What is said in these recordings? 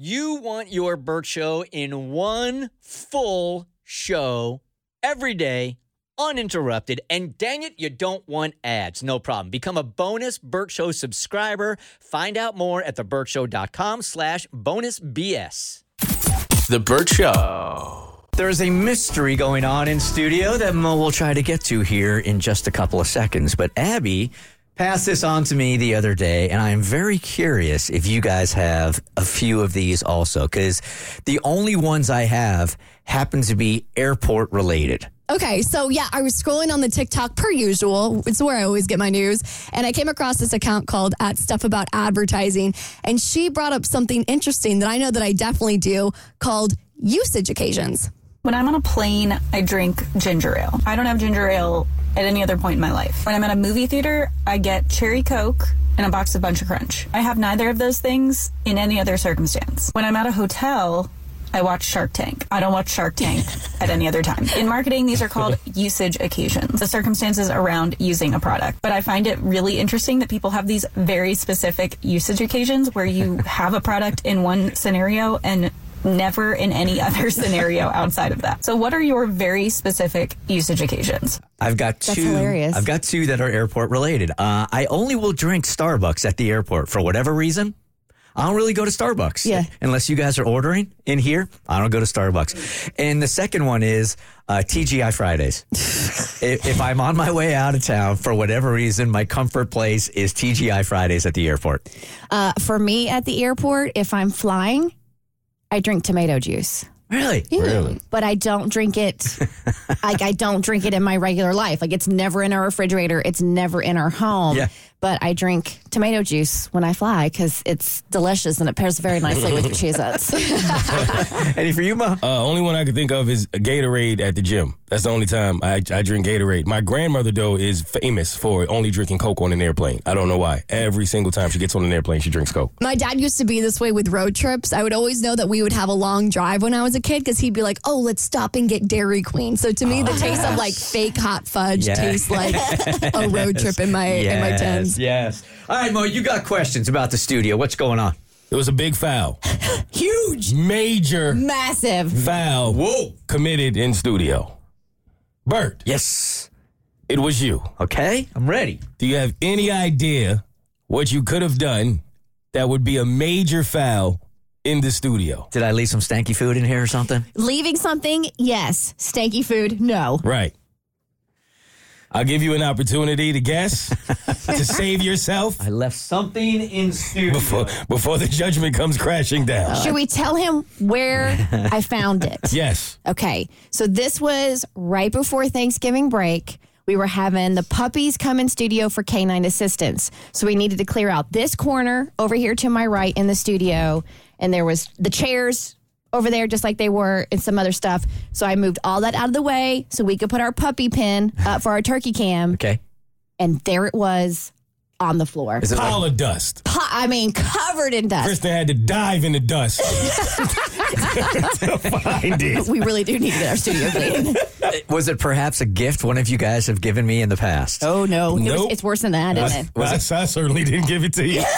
You want your Burt Show in one full show every day, uninterrupted. And dang it, you don't want ads. No problem. Become a bonus Burt Show subscriber. Find out more at theburtshow.com slash bonus BS. The Burt Show. There's a mystery going on in studio that Mo will try to get to here in just a couple of seconds. But Abby passed this on to me the other day, and I am very curious if you guys have a few of these also, because the only ones I have happen to be airport related. Okay, so yeah, I was scrolling on the TikTok per usual. It's where I always get my news. And I came across this account called at stuff about advertising. And she brought up something interesting that I know that I definitely do called usage occasions. When I'm on a plane, I drink ginger ale. I don't have ginger ale at any other point in my life. When I'm at a movie theater, I get cherry coke and a box of Buncha Crunch. I have neither of those things in any other circumstance. When I'm at a hotel, I watch Shark Tank. I don't watch Shark Tank at any other time. In marketing, these are called usage occasions, the circumstances around using a product. But I find it really interesting that people have these very specific usage occasions where you have a product in one scenario and never in any other scenario outside of that. So what are your very specific usage occasions? I've got That's two. hilarious. I've got two that are airport related. Uh, I only will drink Starbucks at the airport for whatever reason. I don't really go to Starbucks. Yeah. Unless you guys are ordering in here, I don't go to Starbucks. And the second one is uh, TGI Fridays. if, if I'm on my way out of town for whatever reason, my comfort place is TGI Fridays at the airport. Uh, for me at the airport, if I'm flying, I drink tomato juice. Really? Really? But I don't drink it like I don't drink it in my regular life. Like it's never in our refrigerator. It's never in our home. Yeah. But I drink tomato juice when I fly because it's delicious and it pairs very nicely with Cheez-Its. Any for you, Mo? Uh, only one I can think of is Gatorade at the gym. That's the only time I, I drink Gatorade. My grandmother, though, is famous for only drinking Coke on an airplane. I don't know why. Every single time she gets on an airplane, she drinks Coke. My dad used to be this way with road trips. I would always know that we would have a long drive when I was a kid because he'd be like, "Oh, let's stop and get Dairy Queen." So to me, the taste of like fake hot fudge Yeah. tastes like a road trip in my in my tens. Yes. All right, Mo, you got questions about the studio. What's going on? It was a big foul. Huge, Major massive. foul Whoa. committed in studio. Burt, Yes. it was you. Okay, I'm ready. Do you have any idea what you could have done that would be a major foul in the studio? Did I leave some stanky food in here or something? Leaving something, yes. Stanky food, no. Right. I'll give you an opportunity to guess to save yourself I left something in studio. before before the judgment comes crashing down. Should we tell him where I found it? Yes. Okay, so this was right before Thanksgiving break. We were having the puppies come in studio for canine assistance. So we needed to clear out this corner over here to my right in the studio. And there was the chairs over there, just like they were, and some other stuff. So I moved all that out of the way so we could put our puppy pin up for our turkey cam. Okay. And there it was on the floor. Is it Pile like, of dust. Pu- I mean, covered in dust. Krista had to dive in the dust to find it. We really do need to get our studio clean. was it perhaps a gift one of you guys have given me in the past? Oh, no. It was, it's worse than that, isn't it? I, I certainly didn't give it to you.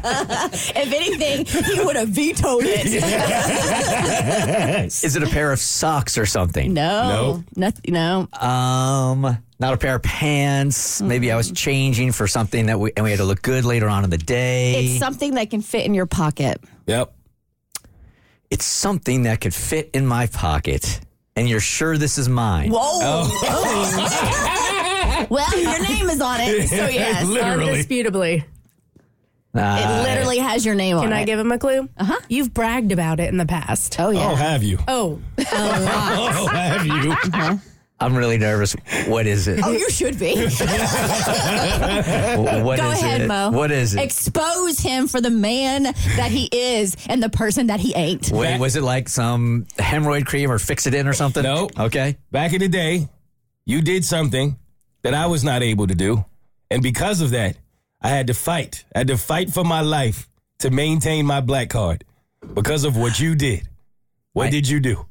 If anything, he would have vetoed it. Is it a pair of socks or something? No, nothing. No, Um, not a pair of pants. Maybe I was changing for something that we and we had to look good later on in the day. it's something that can fit in your pocket. Yep. It's something that could fit in my pocket. And you're sure this is mine? Whoa! well, your name is on it, so yes, Literally. Undisputably. it Uh, literally has your name on it. Can. I give him a clue? Uh huh. You've bragged about it in the past. oh yeah. Oh, have you? Oh, Oh, have you? I'm really nervous. What is it? Oh, you should be. What Go is ahead, it? Mo. What is it? Expose him for the man that he is and the person that he ain't. Wait, was it like some hemorrhoid cream or fix it in or something? No. Okay. Back in the day, you did something that I was not able to do. And because of that, I had to fight. I had to fight for my life to maintain my black card because of what you did. What I- did you do?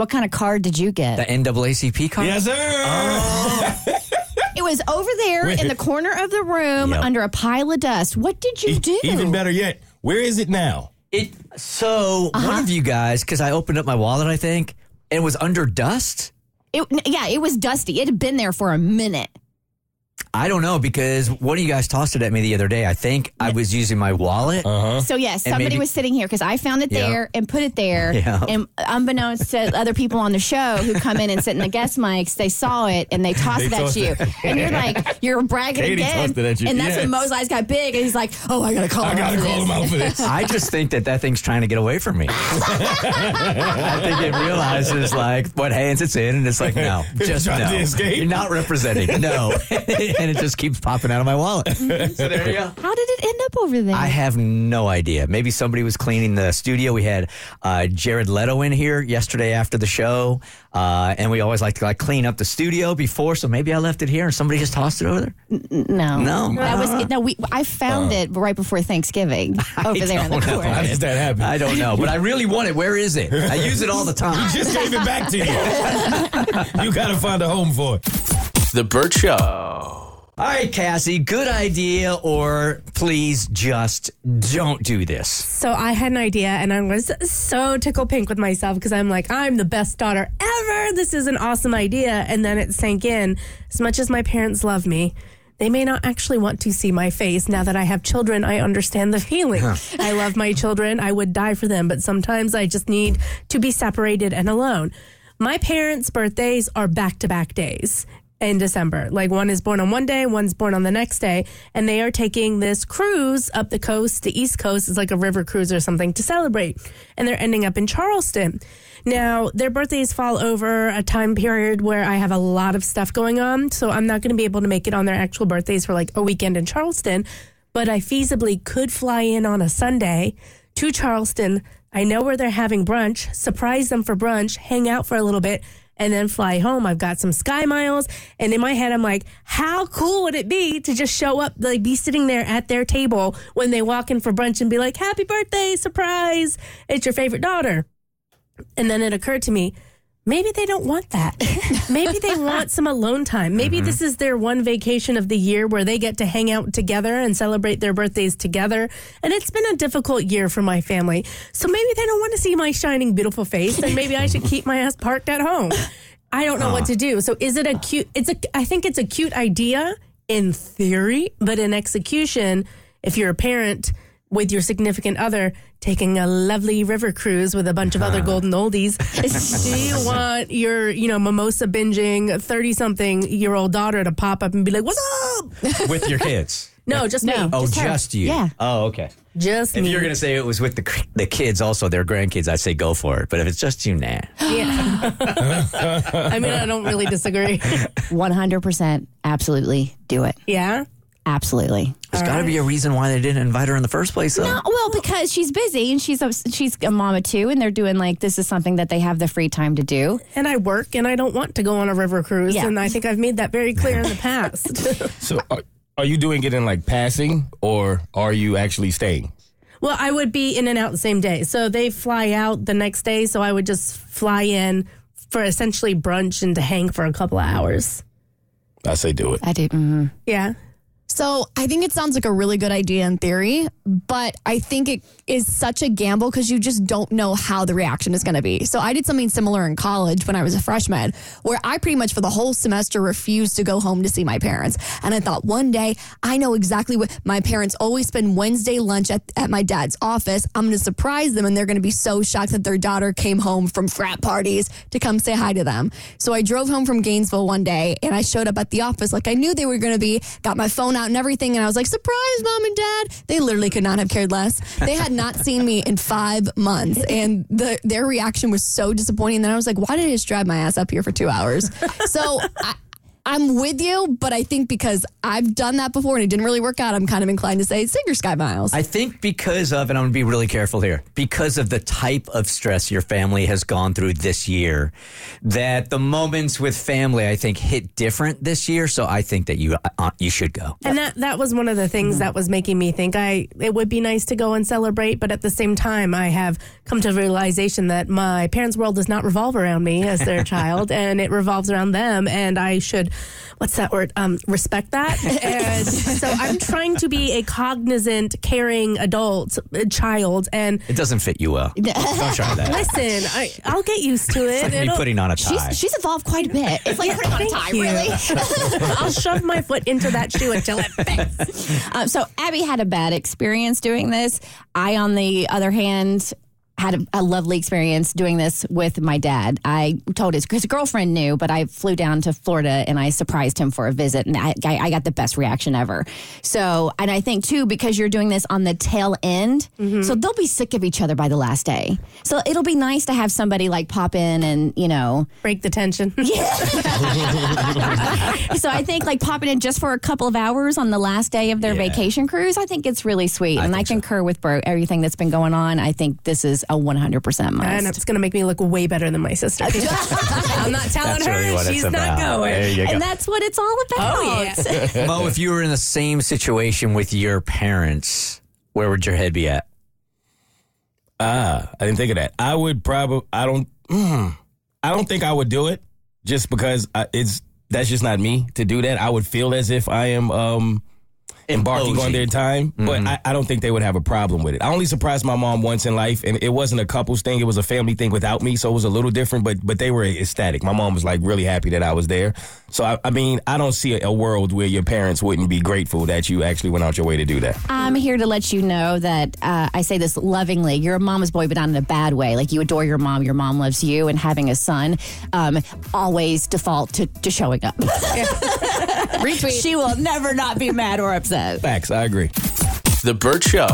What kind of card did you get? The NAACP card? Yes, sir. It was over there Wait. in the corner of the room Yep. under a pile of dust. What did you do? Even better yet, where is it now? It so Uh-huh. one of you guys, because I opened up my wallet, I think, and it was under dust. It, yeah, it was dusty. It had been there for a minute. I don't know because one of you guys tossed it at me the other day. I think I was using my wallet. Uh-huh. So yes, somebody maybe- was sitting here because I found it Yeah. there and put it there. Yeah. And unbeknownst to other people on the show who come in and sit in the guest mics, they saw it and they tossed They it at tossed you. it. And you're like, you're bragging Katie again. tossed it at you. And that's Yes. when Mo's eyes got big and he's like, oh, I gotta call I him gotta for call this. him out for this. I just think that that thing's trying to get away from me. I think it realizes like what hands it's in, and it's like, no, just trying no. to escape. You're not representing, no, and it just keeps popping out of my wallet. so there you go. How did it end up over there? I have no idea. Maybe somebody was cleaning the studio. We had uh, Jared Leto in here yesterday after the show, uh, and we always like to like clean up the studio before. So maybe I left it here, and somebody just tossed it over there. no. No. That was no. We I found it right before Thanksgiving over there in the don't corner. How does that happen? I don't know, but I really want it. Where is it? I use it all the time. You just gave it back to you. you gotta find a home for it. The Burt Show. All right, Cassie, good idea, or please just don't do this. So I had an idea and I was so tickle pink with myself because I'm like, I'm the best daughter ever. This is an awesome idea. And then it sank in. As much as my parents love me, they may not actually want to see my face. Now that I have children, I understand the feeling. I love my children. I would die for them, but sometimes I just need to be separated and alone. My parents' birthdays are back to back days in December. Like one is born on one day, one's born on the next day, and they are taking this cruise up the coast, the East Coast. It's like a river cruise or something to celebrate, and they're ending up in Charleston. Now, their birthdays fall over a time period where I have a lot of stuff going on, so I'm not going to be able to make it on their actual birthdays for like a weekend in Charleston, but I feasibly could fly in on a Sunday to Charleston. I know where they're having brunch, surprise them for brunch, hang out for a little bit, and then fly home. I've got some sky miles. And in my head, I'm like, how cool would it be to just show up, like be sitting there at their table when they walk in for brunch and be like, happy birthday, surprise, it's your favorite daughter. And then it occurred to me, maybe they don't want that. maybe they want some alone time. Maybe mm-hmm. this is their one vacation of the year where they get to hang out together and celebrate their birthdays together. And it's been a difficult year for my family. So maybe they don't want to see my shining, beautiful face. And maybe I should keep my ass parked at home. I don't know what to do. So is it a cute, it's a, I think it's a cute idea in theory, but in execution, if you're a parent, with your significant other taking a lovely river cruise with a bunch of other uh-huh. golden oldies. Do you want your, you know, mimosa binging 30 something year old daughter to pop up and be like, what's up? With your kids. No, just No. me. Oh, Just just, you. Yeah. Oh, okay. Just If me. you're going to say it was with the the kids, also their grandkids, I'd say go for it. But if it's just you, nah. yeah. I mean, I don't really disagree. 100% absolutely do it. Yeah. Absolutely. There's got to be a reason why they didn't invite her in the first place. Though. No, well, because she's busy and she's a, she's a mama too, and they're doing like this is something that they have the free time to do. And I work and I don't want to go on a river cruise. Yeah. And I think I've made that very clear in the past. So, are, are you doing it in like passing, or are you actually staying? Well, I would be in and out the same day. So they fly out the next day. So I would just fly in for essentially brunch and to hang for a couple of hours. I say do it. I do. hmm Yeah. So I think it sounds like a really good idea in theory, but I think it is such a gamble because you just don't know how the reaction is going to be. So I did something similar in college when I was a freshman, where I pretty much for the whole semester refused to go home to see my parents. And I thought one day I know exactly what my parents always spend Wednesday lunch at, at my dad's office. I'm going to surprise them and they're going to be so shocked that their daughter came home from frat parties to come say hi to them. So I drove home from Gainesville one day and I showed up at the office like I knew they were going to be, got my phone out and everything. And I was like, surprise, mom and dad. They literally could not have cared less. They had not seen me in five months. And the, their reaction was so disappointing that I was like, why did I just drive my ass up here for two hours? So I, I'm with you, but I think because I've done that before and it didn't really work out, I'm kind of inclined to say sing your sky miles. I think because of, and I'm going to be really careful here, because of the type of stress your family has gone through this year, that the moments with family, I think, hit different this year. So I think that you uh, you should go. And that that was one of the things that was making me think I it would be nice to go and celebrate, but at the same time I have come to the realization that my parents' world does not revolve around me as their child and it revolves around them and I should what's that word? Um, respect that. And so I'm trying to be a cognizant, caring adult, uh, child. And It doesn't fit you well. Don't try that. listen, I, I'll get used to it. Like me It'll- putting on a tie. She's, she's evolved quite a bit. It's like putting on a Thank tie, you. really. I'll shove my foot into that shoe until it fits. Um, so Abby had a bad experience doing this. I, on the other hand, had a, a lovely experience doing this with my dad. I told his, his girlfriend knew, but I flew down to Florida and I surprised him for a visit, and I, I, I got the best reaction ever. So, and I think too because you're doing this on the tail end, mm-hmm. so they'll be sick of each other by the last day. So it'll be nice to have somebody like pop in and you know Break the tension. so I think like popping in just for a couple of hours on the last day of their Yeah. vacation cruise, I think it's really sweet. and I think so. concur with Bro everything that's been going on. I think this is a 100% must. And it's going to make me look way better than my sister. I'm not telling That's her really she's not about. going. There go. and that's what it's all about. Oh, yeah. Mo, if you were in the same situation with your parents, where would your head be at? Ah, I didn't think of that. I would probably. I don't. Mm, I don't think I would do it just because I, it's that's just not me to do that. I would feel as if I am um, embarking on their time, but I, I don't think they would have a problem with it. I only surprised my mom once in life, and it wasn't a couples thing; it was a family thing without me, so it was a little different. But but they were ecstatic. My mom was like really happy that I was there. So I, I mean, I don't see a, a world where your parents wouldn't be grateful that you actually went out your way to do that. I'm here to let you know that uh, I say this lovingly. You're a mama's boy, but not in a bad way. Like you adore your mom, your mom loves you, and having a son, um, always default to, to showing up. Retweet. she will never not be mad or upset. Facts, I agree. The Burt Show.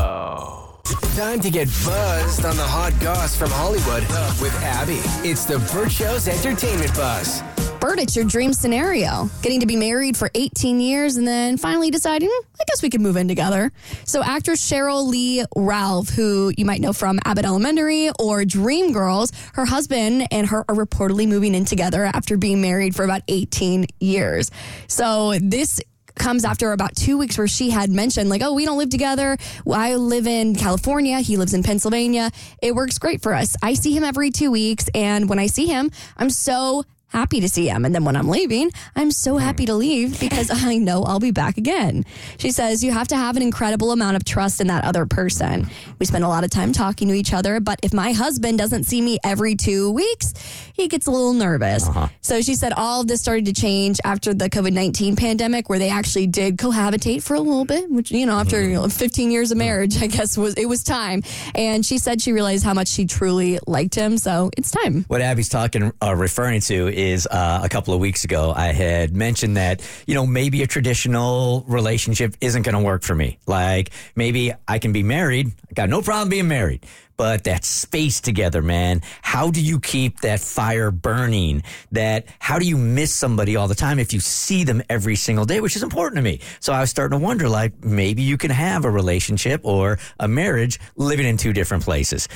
Time to get buzzed on the hot goss from Hollywood with Abby. It's the Burt Show's entertainment buzz. Burt, it's your dream scenario. Getting to be married for 18 years and then finally deciding, "Hmm, I guess we could move in together. So, actress Sheryl Lee Ralph, who you might know from Abbott Elementary or Dreamgirls, her husband and her are reportedly moving in together after being married for about 18 years. So, this comes after about two weeks where she had mentioned like oh we don't live together. I live in california. He lives in pennsylvania. It works great for us. I see him every two weeks and when i see him i'm so happy to see him and then when i'm leaving i'm so hmm. happy to leave because i know i'll be back again. She says you have to have an incredible amount of trust in that other person. We spend a lot of time talking to each other but if my husband doesn't see me every two weeks he gets a little nervous. Uh-huh. So she said all of this started to change after the COVID 19 pandemic, where they actually did cohabitate for a little bit, which, you know, after you know, 15 years of hmm. marriage, I guess was it was time. And she said she realized how much she truly liked him. So it's time. What Abby's talking, uh, referring to is uh, a couple of weeks ago, I had mentioned that, you know, maybe a traditional relationship isn't going to work for me. Like maybe I can be married. I got no problem being married. But that space together, man. How do you keep that fire burning? That how do you miss somebody all the time if you see them every single day, which is important to me. So I was starting to wonder, like maybe you can have a relationship or a marriage living in two different places.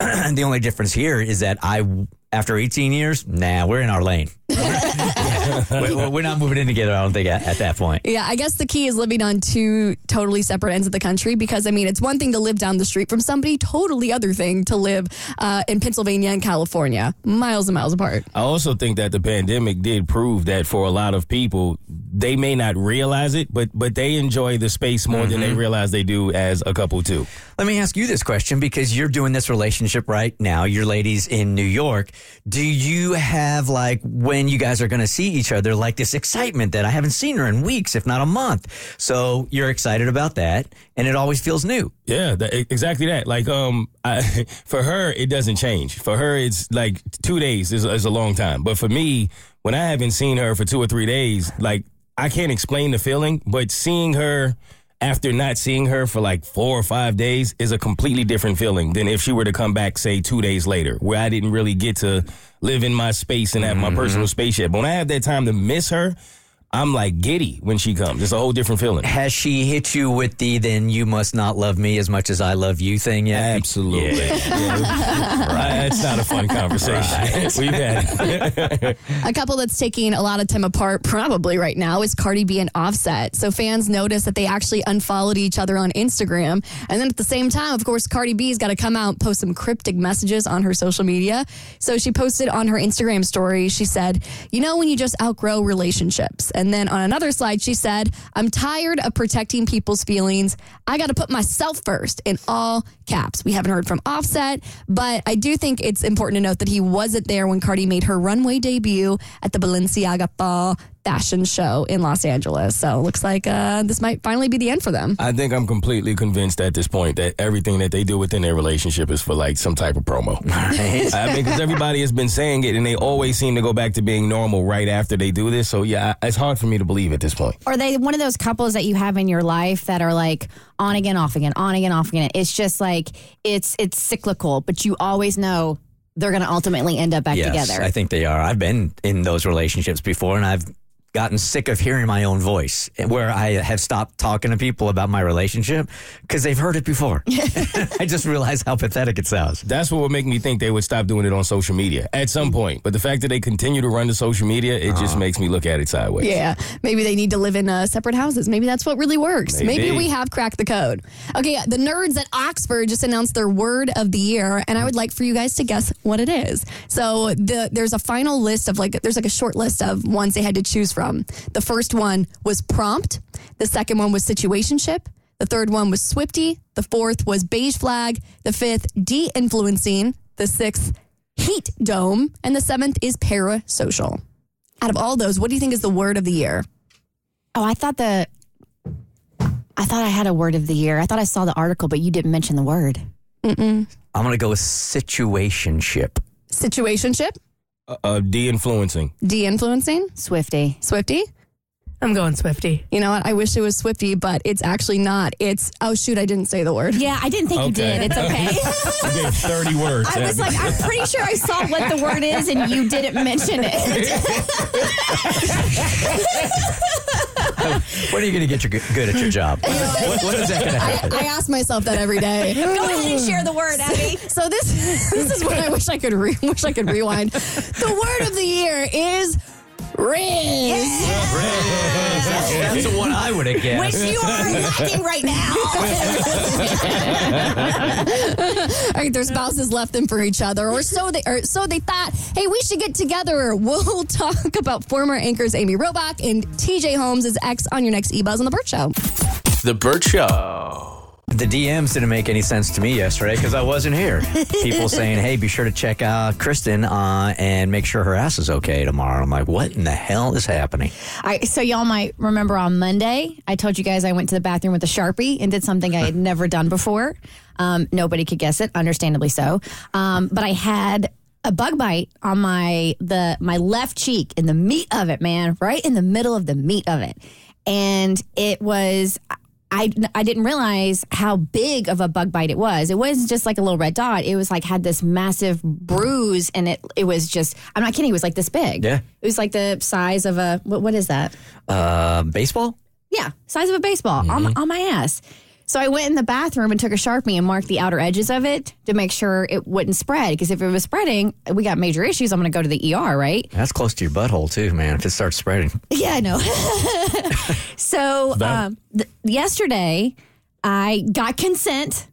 And the only difference here is that I, after 18 years, nah, we're in our lane. we're, we're not moving in together. I don't think at, at that point. Yeah, I guess the key is living on two totally separate ends of the country because I mean, it's one thing to live down the street from somebody, totally other thing to live uh, in Pennsylvania and California, miles and miles apart. I also think that the pandemic did prove that for a lot of people, they may not realize it, but but they enjoy the space more than they realize they do as a couple too. Let me ask you this question because you're doing this relationship right now. Your ladies in New York. Do you have like when you guys are going to see each other, like this excitement that I haven't seen her in weeks, if not a month? So you're excited about that, and it always feels new. Yeah, that, exactly that. Like, um, I, for her, it doesn't change. For her, it's like two days is, is a long time. But for me, when I haven't seen her for two or three days, like I can't explain the feeling, but seeing her after not seeing her for like four or five days is a completely different feeling than if she were to come back, say, two days later, where I didn't really get to live in my space and have my mm-hmm. personal space yet. But when I have that time to miss her, I'm like giddy when she comes. It's a whole different feeling. Has she hit you with the then you must not love me as much as I love you thing yet? Absolutely. Yeah. Right, It's not a fun conversation. We've had. A couple that's taking a lot of time apart, probably right now, is Cardi B and Offset. So fans noticed that they actually unfollowed each other on Instagram. And then at the same time, of course, Cardi B's got to come out and post some cryptic messages on her social media. So she posted on her Instagram story, she said, You know, when you just outgrow relationships. And then on another slide, she said, I'm tired of protecting people's feelings. I got to put myself first in all caps. We haven't heard from Offset, but I do think it's important to note that he wasn't there when Cardi made her runway debut at the Balenciaga Fall fashion show in Los Angeles. So it looks like uh, this might finally be the end for them. I think I'm completely convinced at this point that everything that they do within their relationship is for like some type of promo. I mean, because everybody has been saying it, and they always seem to go back to being normal right after they do this. So yeah, it's hard for me to believe at this point. Are they one of those couples that you have in your life that are like on again, off again, on again, off again? It's just like it's it's cyclical, but you always know they're going to ultimately end up back yes, together. I think they are. I've been in those relationships before, and I've gotten sick of hearing my own voice where I have stopped talking to people about my relationship because they've heard it before. I just realized how pathetic it sounds. That's what would make me think they would stop doing it on social media at some point. But the fact that they continue to run the social media, it just makes me look at it sideways. Yeah, maybe they need to live in uh, separate houses. Maybe that's what really works. Maybe. Maybe. we have cracked the code. Okay, the nerds at Oxford just announced their word of the year, and I would like for you guys to guess what it is. So the there's a final list of like there's like a short list of ones they had to choose from. The first one was prompt. The second one was situationship. The third one was Swifty. The fourth was beige flag. The fifth, de-influencing. The sixth, heat dome. And the seventh is parasocial. Out of all those, what do you think is the word of the year? oh, I thought the I thought I had a word of the year. I thought I saw the article, but you didn't mention the word. I'm going to go with situationship. Situationship, Uh, uh, de-influencing. de-influencing, Swifty. Swifty. I'm going Swifty. You know what? I wish it was Swifty, but it's actually not. It's oh shoot, I didn't say the word. Yeah, I didn't think you did. It's okay. You gave 30 words. I was like, I'm pretty sure I saw what the word is, and you didn't mention it. When are you going to get your good, good at your job? what, what is that going to happen? I ask myself that every day. Go ahead and share the word, Abby. So this this is what I wish I could re- wish I could rewind. The word of the year is Rizz. That's the one I would have Which guessed. you are lacking right now. All right, their spouses left them for each other, or so they or so they thought. Hey, we should get together. We'll talk about former anchors Amy Robach and T.J. Holmes' ex on your next E Buzz on the Burt Show. The Burt Show. The DMs didn't make any sense to me yesterday because I wasn't here. People saying, "Hey, be sure to check out Kristen uh, and make sure her ass is okay tomorrow." I'm like, "What in the hell is happening?" I, so y'all might remember on Monday, I told you guys I went to the bathroom with a sharpie and did something I had never done before. Um, nobody could guess it, understandably so. Um, but I had a bug bite on my the my left cheek in the meat of it, man, right in the middle of the meat of it, and it was. I, I didn't realize how big of a bug bite it was. It wasn't just like a little red dot. It was like had this massive bruise, and it it was just. I'm not kidding. It was like this big. Yeah. It was like the size of a what, what is that? Uh, baseball? Yeah, size of a baseball on, on my ass. So I went in the bathroom and took a sharpie and marked the outer edges of it to make sure it wouldn't spread. Because if it was spreading, we got major issues. I'm going to go to the ER, right? That's close to your butthole too, man. If it starts spreading, Yeah, I know. so um, th- yesterday, I got consent.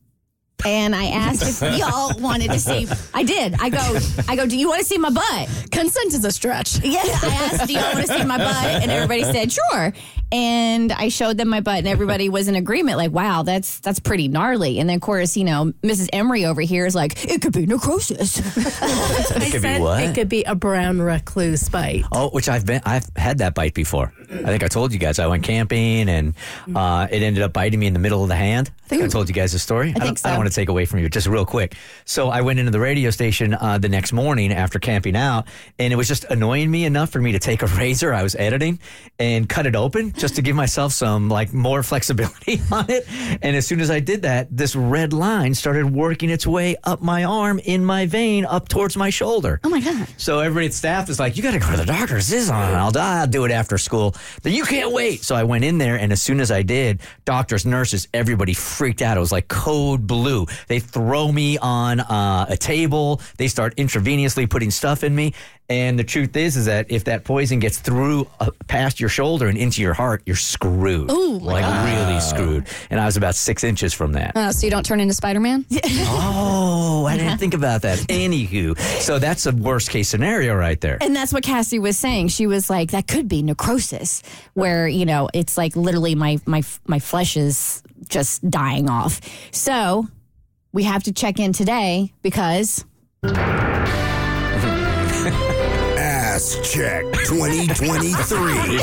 And I asked if y'all wanted to see. I did. I go. I go. Do you want to see my butt? Consent is a stretch. Yeah, I asked, "Do y'all want to see my butt?" And everybody said, "Sure." And I showed them my butt, and everybody was in agreement. Like, "Wow, that's that's pretty gnarly." And then, of course, you know, Mrs. Emery over here is like, "It could be necrosis." I could be what? it could be a brown recluse bite. oh, which I've been, I've had that bite before. I think I told you guys I went camping and uh, it ended up biting me in the middle of the hand. I think I told you guys the story. I, think don't, I don't want to take away from you, just real quick. So I went into the radio station uh, the next morning after camping out, and it was just annoying me enough for me to take a razor I was editing and cut it open just to give myself some like more flexibility on it. And as soon as I did that, this red line started working its way up my arm in my vein up towards my shoulder. Oh my God. So everybody at staff is like, "You got to go to the doctor. This is on. I'll, I'll do it after school." Then you can't wait. So I went in there, and as soon as I did, doctors, nurses, everybody freaked out. It was like code blue. They throw me on uh, a table. They start intravenously putting stuff in me. And the truth is, is that if that poison gets through uh, past your shoulder and into your heart, you're screwed. Ooh, my like really screwed. And I was about six inches from that. Uh, so you don't turn into Spider Man? Oh, I didn't think about that. Anywho, so that's a worst case scenario right there. And that's what Cassie was saying. She was like, that could be necrosis, where, you know, it's like literally my, my, my flesh is just dying off. So we have to check in today because Ass Check 2023.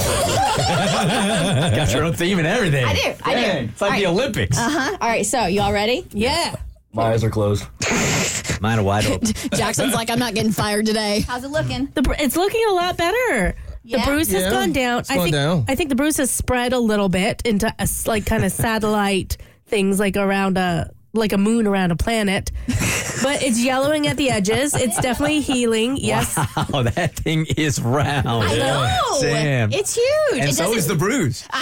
Got your own theme and everything. I do, I do. Dang, It's like All the right. Olympics. Uh-huh. All right, so you all ready? Yeah. My eyes are closed. Mine are wide open. Jackson's like, I'm not getting fired today. How's it looking? The, bru- it's looking a lot better. Yeah? The bruise has Yeah, gone down. it's I gone think, down. I think the bruise has spread a little bit into a s like kind of satellite things like around a like a moon around a planet. but it's yellowing at the edges. It's definitely healing. Yes. Oh, that thing is round. I know. Damn. It's huge. and it so is the bruise.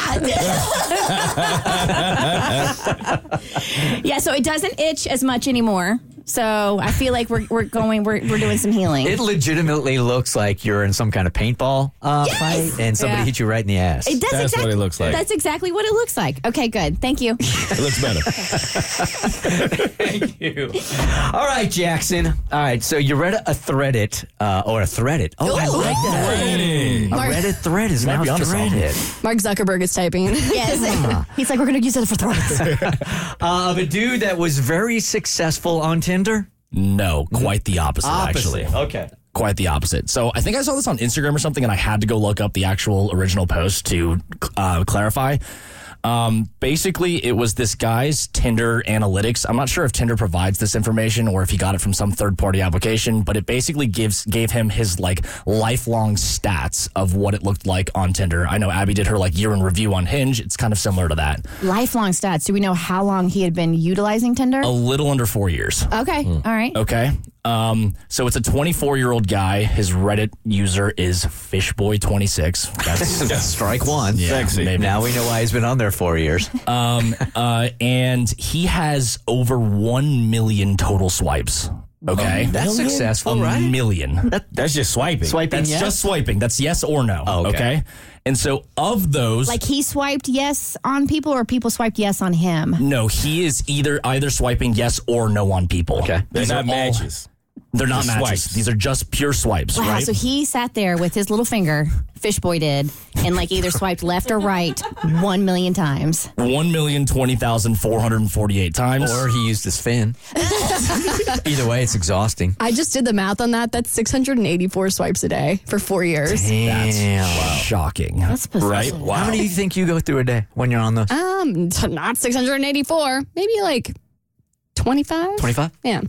yeah, so it doesn't itch as much anymore. So I feel like we're, we're going, we're, we're doing some healing. It legitimately looks like you're in some kind of paintball uh, fight and somebody Yeah. hit you right in the ass. It does That's exactly, what it looks like. That's exactly what it looks like. Okay, good. Thank you. It looks better. Thank you. All right, Jackson. All right, so you read a threaded uh, or a threaded. Oh, I like that. A Mark- Reddit thread is now be onto threaded. Mark Zuckerberg is typing. Yes. He's like, we're going to use it for threats. Uh, of a dude that was very successful on Tinder. No, quite the opposite, Opposite. actually. Okay. Quite the opposite. So I think I saw this on Instagram or something, and I had to go look up the actual original post to uh, clarify. Um, basically, it was this guy's Tinder analytics. I'm not sure if Tinder provides this information or if he got it from some third party application, but it basically gives gave him his like lifelong stats of what it looked like on Tinder. I know Abby did her like year in review on Hinge. It's kind of similar to that. Lifelong stats. Do we know how long he had been utilizing Tinder? A little under four years. Okay. All right. Okay. Um, so it's a 24 year old guy. His Reddit user is Fishboy26. That's That's strike one. Sexy. maybe. Now we know why he's been on there four years. um, uh, and he has over 1 million total swipes. Okay. That's successful, a right? million. That's just swiping. Swiping That's yes? just swiping. That's yes or no. Oh, okay. okay. And so of those, Like he swiped yes on people or people swiped yes on him? no, he is either either swiping yes or no on people. Okay. They're These not are all- matches. They're not Just matches. swipes. These are just pure swipes, Wow. right? So he sat there with his little finger, Fishboy did, and like either swiped left or right one million times. One million twenty thousand four hundred and forty-eight times. Or he used his fin. Either way, it's exhausting. I just did the math on that. That's 684 swipes a day for four years. Damn. shocking. That's possessive. right. Wow. How many do you think you go through a day when you're on those? Um, not 684. Maybe like 25. 25? Yeah.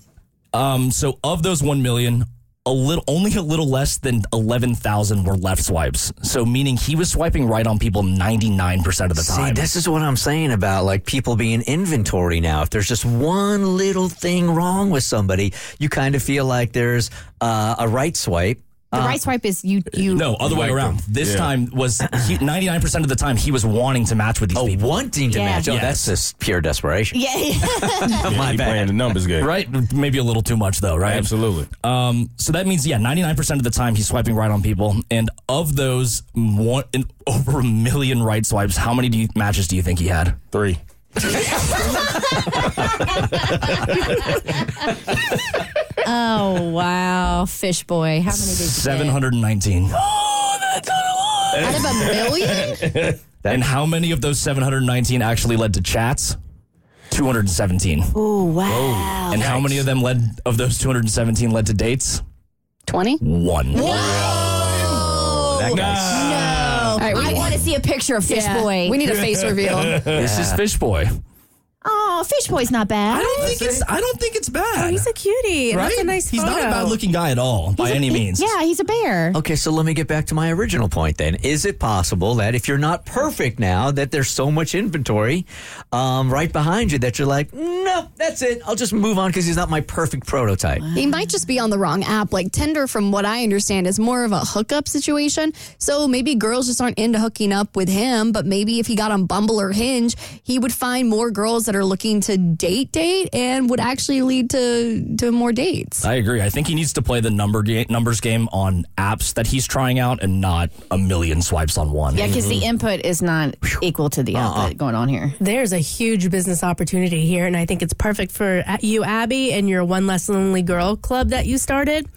Um. So of those one million, a little, only a little less than eleven thousand were left swipes. So meaning he was swiping right on people ninety-nine percent of the time. See, time. this is what I'm saying about like people being inventory now. If there's just one little thing wrong with somebody, you kind of feel like there's uh, a right swipe. The right swipe is you. You. no, other way around. them. This Yeah. time was ninety-nine percent of the time he was wanting to match with these Oh, people. wanting to Yeah. match. Oh, Yes. that's just pure desperation. Yeah. yeah. My He bad. playing the numbers game, Right, maybe a little too much though, right? Absolutely. Um, so that means, yeah, 99% of the time he's swiping right on people. And of those, one, in, over a million right swipes, how many do you, matches do you think he had? Three. oh wow, Fishboy. How many did you get? 719. Out of a million? and how many of those 719 actually led to chats? 217. Oh wow. and how many of them led, of those 217 led to dates? 20? One. That guy's No. right, we- I want to see a picture of Yeah. Fishboy. We need a face reveal. This is Fishboy. Oh, Fish Boy's not bad. I don't think it's. I don't think it's bad. Oh, he's a cutie. right? That's a nice he's not a photo. bad looking guy at all by any means. Yeah, he's a bear. Okay, so let me get back to my original point then. Is it possible that if you're not perfect now, that there's so much inventory um, right behind you that you're like, no, that's it. I'll just move on because he's not my perfect prototype. He might just be on the wrong app. Like Tinder, from what I understand, is more of a hookup situation. So maybe girls just aren't into hooking up with him. But maybe if he got on Bumble or Hinge, he would find more girls that are looking to date, date, and would actually lead to to more dates. I agree. I think he needs to play the number ga- numbers game on apps that he's trying out and not a million swipes on one. Yeah, because the input is not equal to the output going on here. There's a huge business opportunity here, and I think it's perfect for uh, you, Abby, and your One Less Lonely Girl club that you started.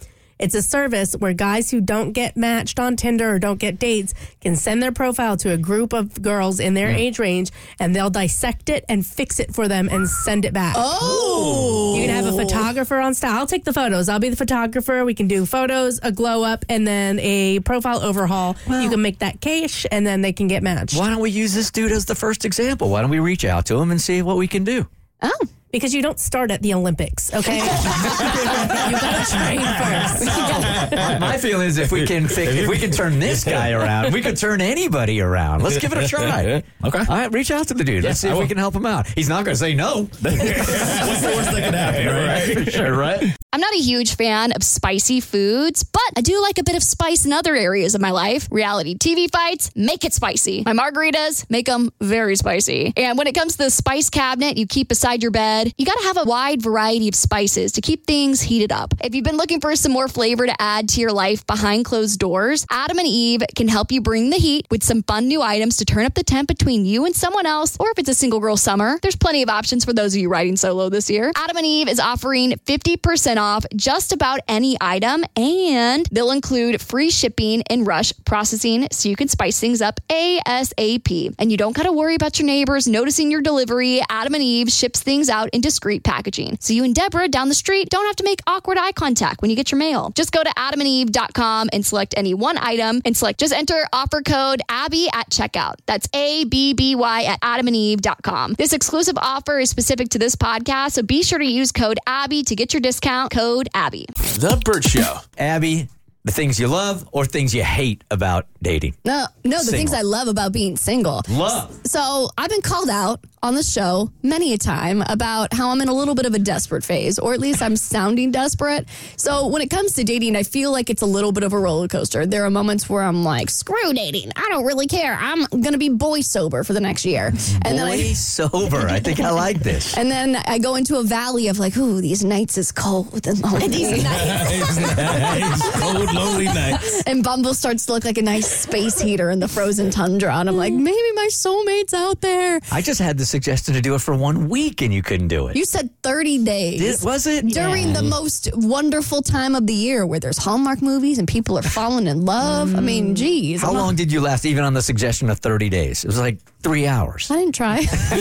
It's a service where guys who don't get matched on Tinder or don't get dates can send their profile to a group of girls in their age range, and they'll dissect it and fix it for them and send it back. Oh, You can have a photographer on staff. I'll take the photos. I'll be the photographer. We can do photos, a glow up, and then a profile overhaul. you can make that cash, and then they can get matched. Why don't we use this dude as the first example? Why don't we reach out to him and see what we can do? Oh. Because you don't start at the Olympics, okay? you gotta train first. My feeling is if we can fix, if we can turn this guy around, we could turn anybody around. Let's give it a try. Okay. All right, reach out to the dude. Let's see I if we can help him out. He's not going to say no. What's the worst that could happen, right? For sure, right? I'm not a huge fan of spicy foods, but I do like a bit of spice in other areas of my life. Reality TV fights make it spicy. My margaritas make them very spicy. And when it comes to the spice cabinet you keep beside your bed, you got to have a wide variety of spices to keep things heated up. If you've been looking for some more flavor to add to your life behind closed doors, Adam and Eve can help you bring the heat with some fun new items to turn up the temp between you and someone else, or if it's a single girl summer, there's plenty of options for those of you riding solo this year. Adam and Eve is offering 50% off just about any item, and they'll include free shipping and rush processing so you can spice things up ASAP. And you don't got to worry about your neighbors noticing your delivery. Adam and Eve ships things out in discreet packaging. So you and Deborah down the street don't have to make awkward eye contact when you get your mail. Just go to adamandeve.com and select any one item and select just enter offer code Abby at checkout. That's A B B Y at adamandeve.com. This exclusive offer is specific to this podcast, so be sure to use code Abby to get your discount. Code Abby. The Burt Show. Abby, the things you love or things you hate about dating? No, no, the Single. things I love about being single. Love. So I've been called out on the show many a time about how I'm in a little bit of a desperate phase, or at least I'm sounding desperate. So when it comes to dating, I feel like it's a little bit of a roller coaster. There are moments where I'm like, screw dating. I don't really care. I'm going to be boy sober for the next year. And then Boy I. sober. I think I like this. And then I go into a valley of like, ooh, these nights is cold and lonely. Nice, cold, lonely nights. And Bumble starts to look like a nice space heater in the frozen tundra. And I'm like, maybe my soulmate's out there. I just had the suggestion to do it for one week and you couldn't do it. You said 30 days. Did- was it? During the most wonderful time of the year where there's Hallmark movies and people are falling in love. I mean, mm. geez. How I'm not- long did you last, even on the suggestion of 30 days? It was like three hours. I didn't try.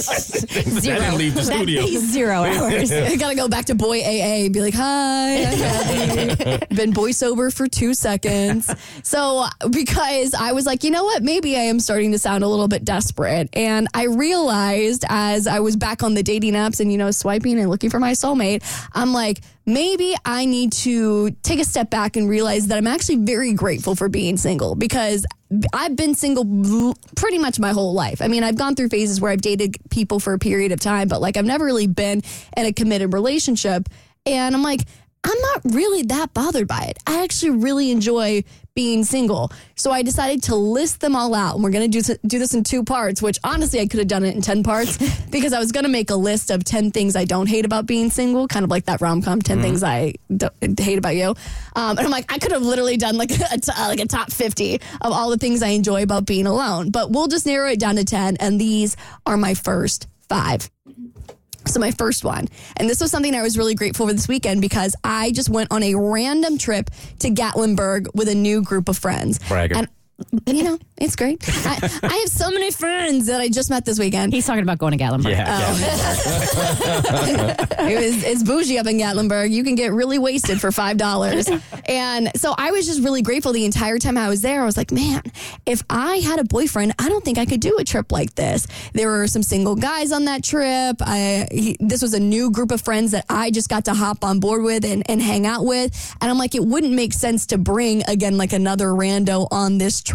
Zero. I didn't leave the studio. pays zero hours. I gotta go back to boy AA and be like, hi, I'm Been boy sober for two seconds. So, because I was like, you know what? Maybe I am starting to sound a little bit desperate. And I realized as I was back on the dating apps and, you know, swiping and looking for my soulmate, I'm like, maybe I need to take a step back and realize that I'm actually very grateful for being single because I've been single pretty much my whole life. I mean, I've gone through phases where I've dated people for a period of time, but like I've never really been in a committed relationship. And I'm like, I'm not really that bothered by it. I actually really enjoy being single. So I decided to list them all out. And we're going to do, do this in two parts, which honestly, I could have done it in 10 parts because I was going to make a list of 10 things I don't hate about being single, kind of like that rom com 10 things I hate about you. Um, and I'm like, I could have literally done like a, t- uh, like a top 50 of all the things I enjoy about being alone. But we'll just narrow it down to 10. And these are my first five. So my first one, and this was something I was really grateful for this weekend because I just went on a random trip to Gatlinburg with a new group of friends. Bragger. And you know, it's great. I, I have so many friends that I just met this weekend. He's talking about going to Gatlinburg. Yeah. Oh. it was it's bougie up in Gatlinburg. You can get really wasted for five dollars. And so I was just really grateful the entire time I was there. I was like, man, if I had a boyfriend, I don't think I could do a trip like this. There were some single guys on that trip. I he, this was a new group of friends that I just got to hop on board with and, and hang out with. And I'm like, it wouldn't make sense to bring again like another rando on this trip.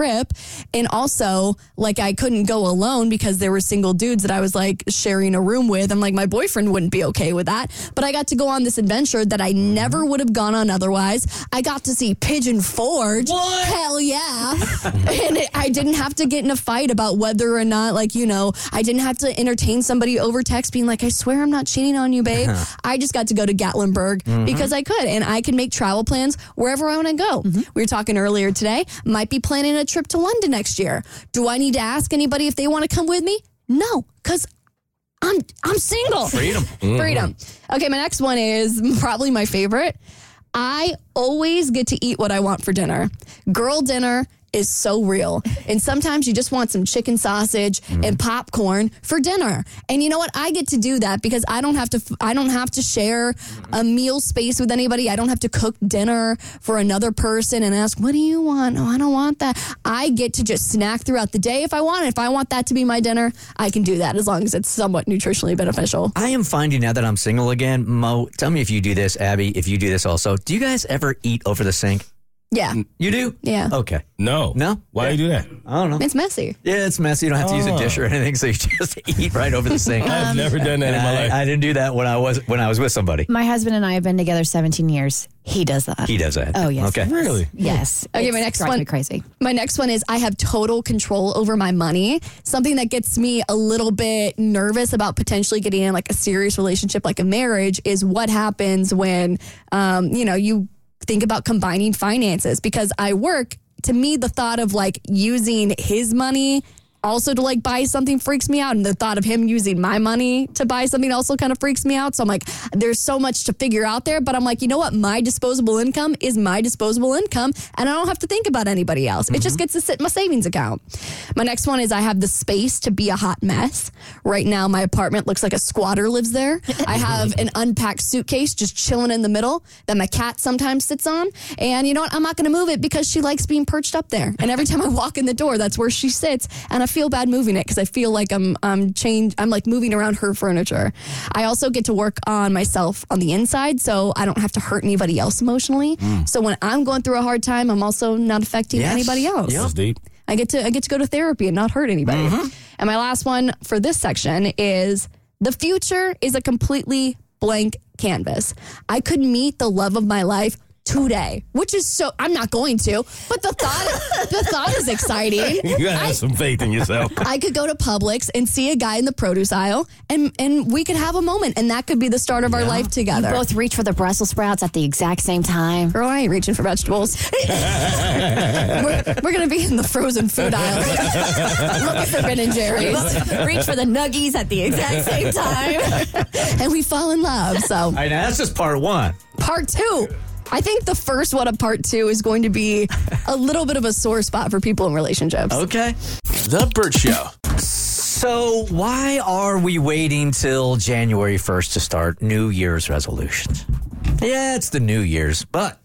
And also, like I couldn't go alone because there were single dudes that I was like sharing a room with. I'm like, my boyfriend wouldn't be okay with that. But I got to go on this adventure that I mm-hmm. never would have gone on otherwise. I got to see Pigeon Forge. Hell yeah. and it, I didn't have to get in a fight about whether or not, like, you know, I didn't have to entertain somebody over text being like, I swear I'm not cheating on you, babe. Uh-huh. I just got to go to Gatlinburg Mhm. because I could. And I can make travel plans wherever I want to go. Mm-hmm. We were talking earlier today, might be planning a trip to London next year. Do I need to ask anybody if they want to come with me? No, because I'm I'm single. Freedom. Freedom. Okay, my next one is probably my favorite. I always get to eat what I want for dinner. Girl dinner is so real. And sometimes you just want some chicken sausage and mm-hmm. popcorn for dinner. And you know what? I get to do that because I don't have to I don't have to share a mm-hmm. meal space with anybody. I don't have to cook dinner for another person and ask, "What do you want?" No, I don't want that. I get to just snack throughout the day if I want. If I want that to be my dinner, I can do that as long as it's somewhat nutritionally beneficial. I am finding now that I'm single again. Mo, tell me if you do this, Abby, if you do this also. Do you guys ever eat over the sink? Yeah. You do? Yeah. Okay. No. No? Why do you do that? I don't know. It's messy. Yeah, it's messy. You don't have to use a Oh. dish or anything, so you just eat right over the sink. I've never done that in my life. I didn't do that when I was when I was with somebody. My husband and I have been together 17 years. He does that. He does that. Oh, yes. Okay. Really? Yes. Okay, It's my next drives one me crazy. My next one is I have total control over my money. Something that gets me a little bit nervous about potentially getting in like a serious relationship, like a marriage, is what happens when um, you know you think about combining finances. Because I work, to me, the thought of like using his money. Also, to like buy something freaks me out, and the thought of him using my money to buy something also kind of freaks me out. So I'm like, there's so much to figure out there, but I'm like, you know what? My disposable income is my disposable income, and I don't have to think about anybody else. It just mm-hmm. gets to sit in my savings account. My next one is I have the space to be a hot mess. Right now, my apartment looks like a squatter lives there. I have an unpacked suitcase just chilling in the middle that my cat sometimes sits on. And you know what? I'm not going to move it because she likes being perched up there. And every time I walk in the door, that's where she sits. And I feel bad moving it because I feel like I'm I'm change I'm like moving around her furniture. I also get to work on myself on the inside, so I don't have to hurt anybody else emotionally. Mm. So when I'm going through a hard time, I'm also not affecting Yes. anybody else. That's deep. I get to I get to go to therapy and not hurt anybody. Mm-hmm. And my last one for this section is the future is a completely blank canvas. I could meet the love of my life today, which is so I'm not going to, but the thought the thought is exciting. You gotta have some faith in yourself. I could go to Publix and see a guy in the produce aisle and and we could have a moment and that could be the start of our life together. You both reach for the Brussels sprouts at the exact same time. Girl, I ain't reaching for vegetables. we're, we're gonna be in the frozen food aisle looking for Ben and Jerry's. reach for the nuggies at the exact same time. and we fall in love. So All right, now that's just part one. part two. I think the first one of part two is going to be a little bit of a sore spot for people in relationships. Okay. The Burt Show. So why are we waiting till January 1st to start New Year's resolutions? Yeah, it's the New Year's, but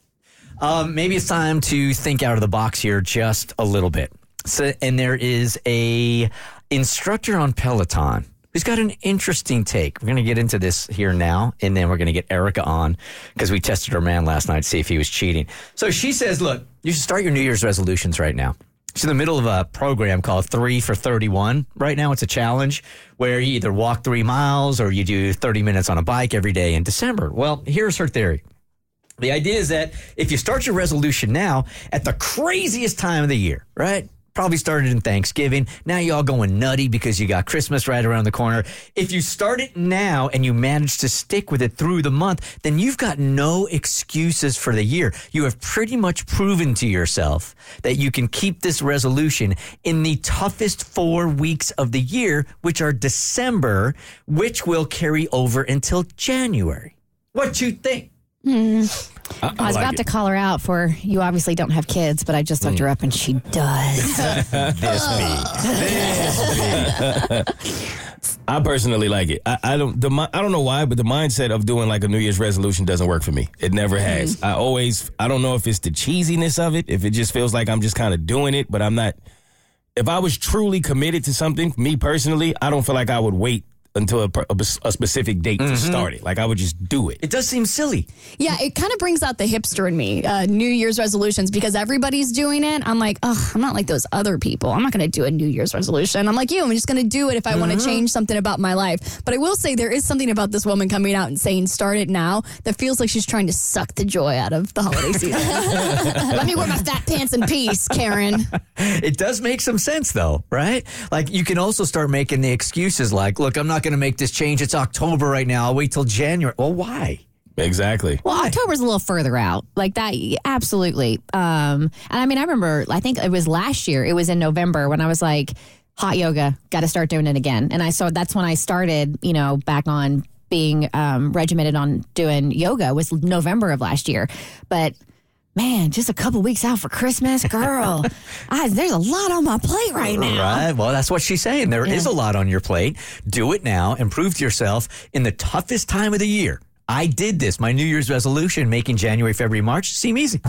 um, maybe it's time to think out of the box here just a little bit. So, and there is a instructor on Peloton who's got an interesting take. We're going to get into this here now, and then we're going to get Erica on because we tested her man last night to see if he was cheating. So she says, look, you should start your New Year's resolutions right now. She's in the middle of a program called Three for 31. Right now, it's a challenge where you either walk three miles or you do 30 minutes on a bike every day in December. Well, here's her theory. The idea is that if you start your resolution now at the craziest time of the year, right? Probably started in Thanksgiving. Now you all going nutty because you got Christmas right around the corner. If you start it now and you manage to stick with it through the month, then you've got no excuses for the year. You have pretty much proven to yourself that you can keep this resolution in the toughest four weeks of the year, which are December, which will carry over until January. What you think? Hmm. I, I was about to call her out for you obviously don't have kids, but I just looked mm. her up and she does. I I personally like it. I, I don't. The I don't know why, but the mindset of doing like a New Year's resolution doesn't work for me. It never mm-hmm. has. I always. I don't know if it's the cheesiness of it. If it just feels like I'm just kind of doing it, but I'm not. If I was truly committed to something, me personally, I don't feel like I would wait until a, a, a specific date to start it. Like I would just do it. It does seem silly. Yeah, it kind of brings out the hipster in me, uh, New Year's resolutions, because everybody's doing it. I'm like, oh, I'm not like those other people. I'm not going to do a New Year's resolution. I'm like you. I'm just going to do it if I want to change something about my life. But I will say there is something about this woman coming out and saying, start it now, that feels like she's trying to suck the joy out of the holiday season. Let me wear my fat pants in peace, Karen. It does make some sense though, right? Like you can also start making the excuses like, look, I'm not going to make this change. It's October right now. I'll wait till January. Well, why? Exactly. Well, October's a little further out. Like that, absolutely. Um, and I mean, I remember, I think it was last year, it was in November when I was like, hot yoga, got to start doing it again. And I saw that's when I started, you know, back on being um, regimented on doing yoga was November of last year. But man, just a couple weeks out for Christmas, girl, I, there's a lot on my plate right now. Right. Well, that's what she's saying. There is a lot on your plate. Do it now and prove to yourself in the toughest time of the year. I did this. My New Year's resolution, making January, February, March seem easy.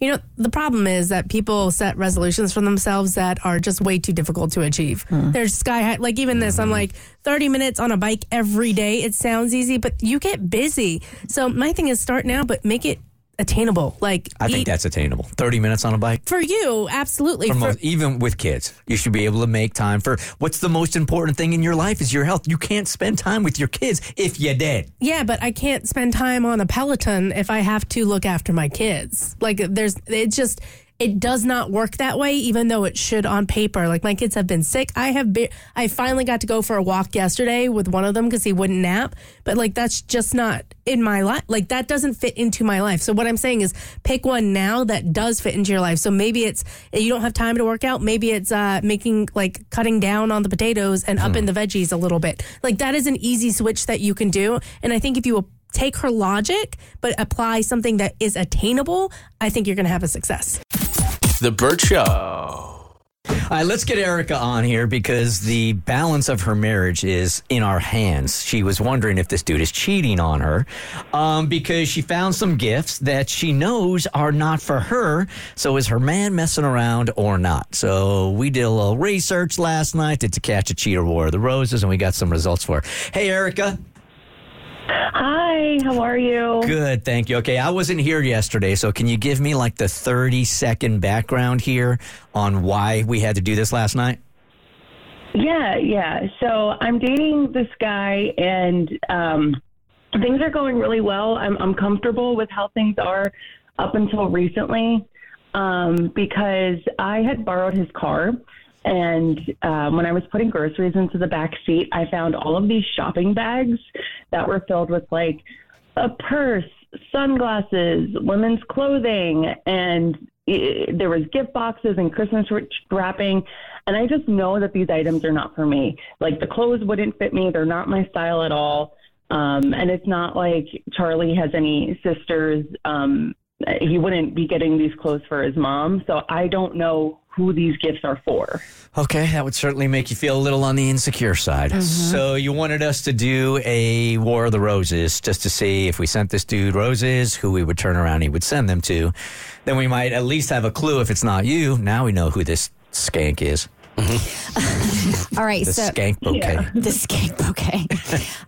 You know, the problem is that people set resolutions for themselves that are just way too difficult to achieve. Hmm. There's sky high, like even this, I'm hmm. like 30 minutes on a bike every day. It sounds easy, but you get busy. So my thing is start now, but make it attainable. Like, I think eat- that's attainable. 30 minutes on a bike. for you, absolutely. For For- most, even with kids, you should be able to make time for what's the most important thing in your life is your health. You can't spend time with your kids if you're dead. Yeah, but I can't spend time on a Peloton if I have to look after my kids. Like there's it just it does not work that way even though it should on paper. Like my kids have been sick. I have been I finally got to go for a walk yesterday with one of them cuz he wouldn't nap, but like that's just not in my life. Like that doesn't fit into my life. So what I'm saying is pick one now that does fit into your life. So maybe it's you don't have time to work out, maybe it's uh making like cutting down on the potatoes and up in the veggies a little bit. Like that is an easy switch that you can do. And I think if you take her logic but apply something that is attainable, I think you're going to have a success. The Burt Show. All right, let's get Erica on here because the balance of her marriage is in our hands. She was wondering if this dude is cheating on her um, because she found some gifts that she knows are not for her. So is her man messing around or not? So we did a little research last night, did to catch a cheater war of the roses, and we got some results for her. Hey, Erica. Hi, how are you? Good, thank you. Okay, I wasn't here yesterday, so can you give me like the 30 second background here on why we had to do this last night? Yeah, yeah. So I'm dating this guy, and um, things are going really well. I'm, I'm comfortable with how things are up until recently um, because I had borrowed his car. And um, when I was putting groceries into the back seat, I found all of these shopping bags that were filled with like a purse, sunglasses, women's clothing, and i there was gift boxes and Christmas wrapping. And I just know that these items are not for me. Like the clothes wouldn't fit me; they're not my style at all. Um, and it's not like Charlie has any sisters. Um, he wouldn't be getting these clothes for his mom. So I don't know who these gifts are for. Okay, that would certainly make you feel a little on the insecure side. So you wanted us to do a War of the Roses just to see if we sent this dude roses, who we would turn around he would send them to. Then we might at least have a clue if it's not you. Now we know who this skank is. All right, The so skank bouquet. the skank bouquet.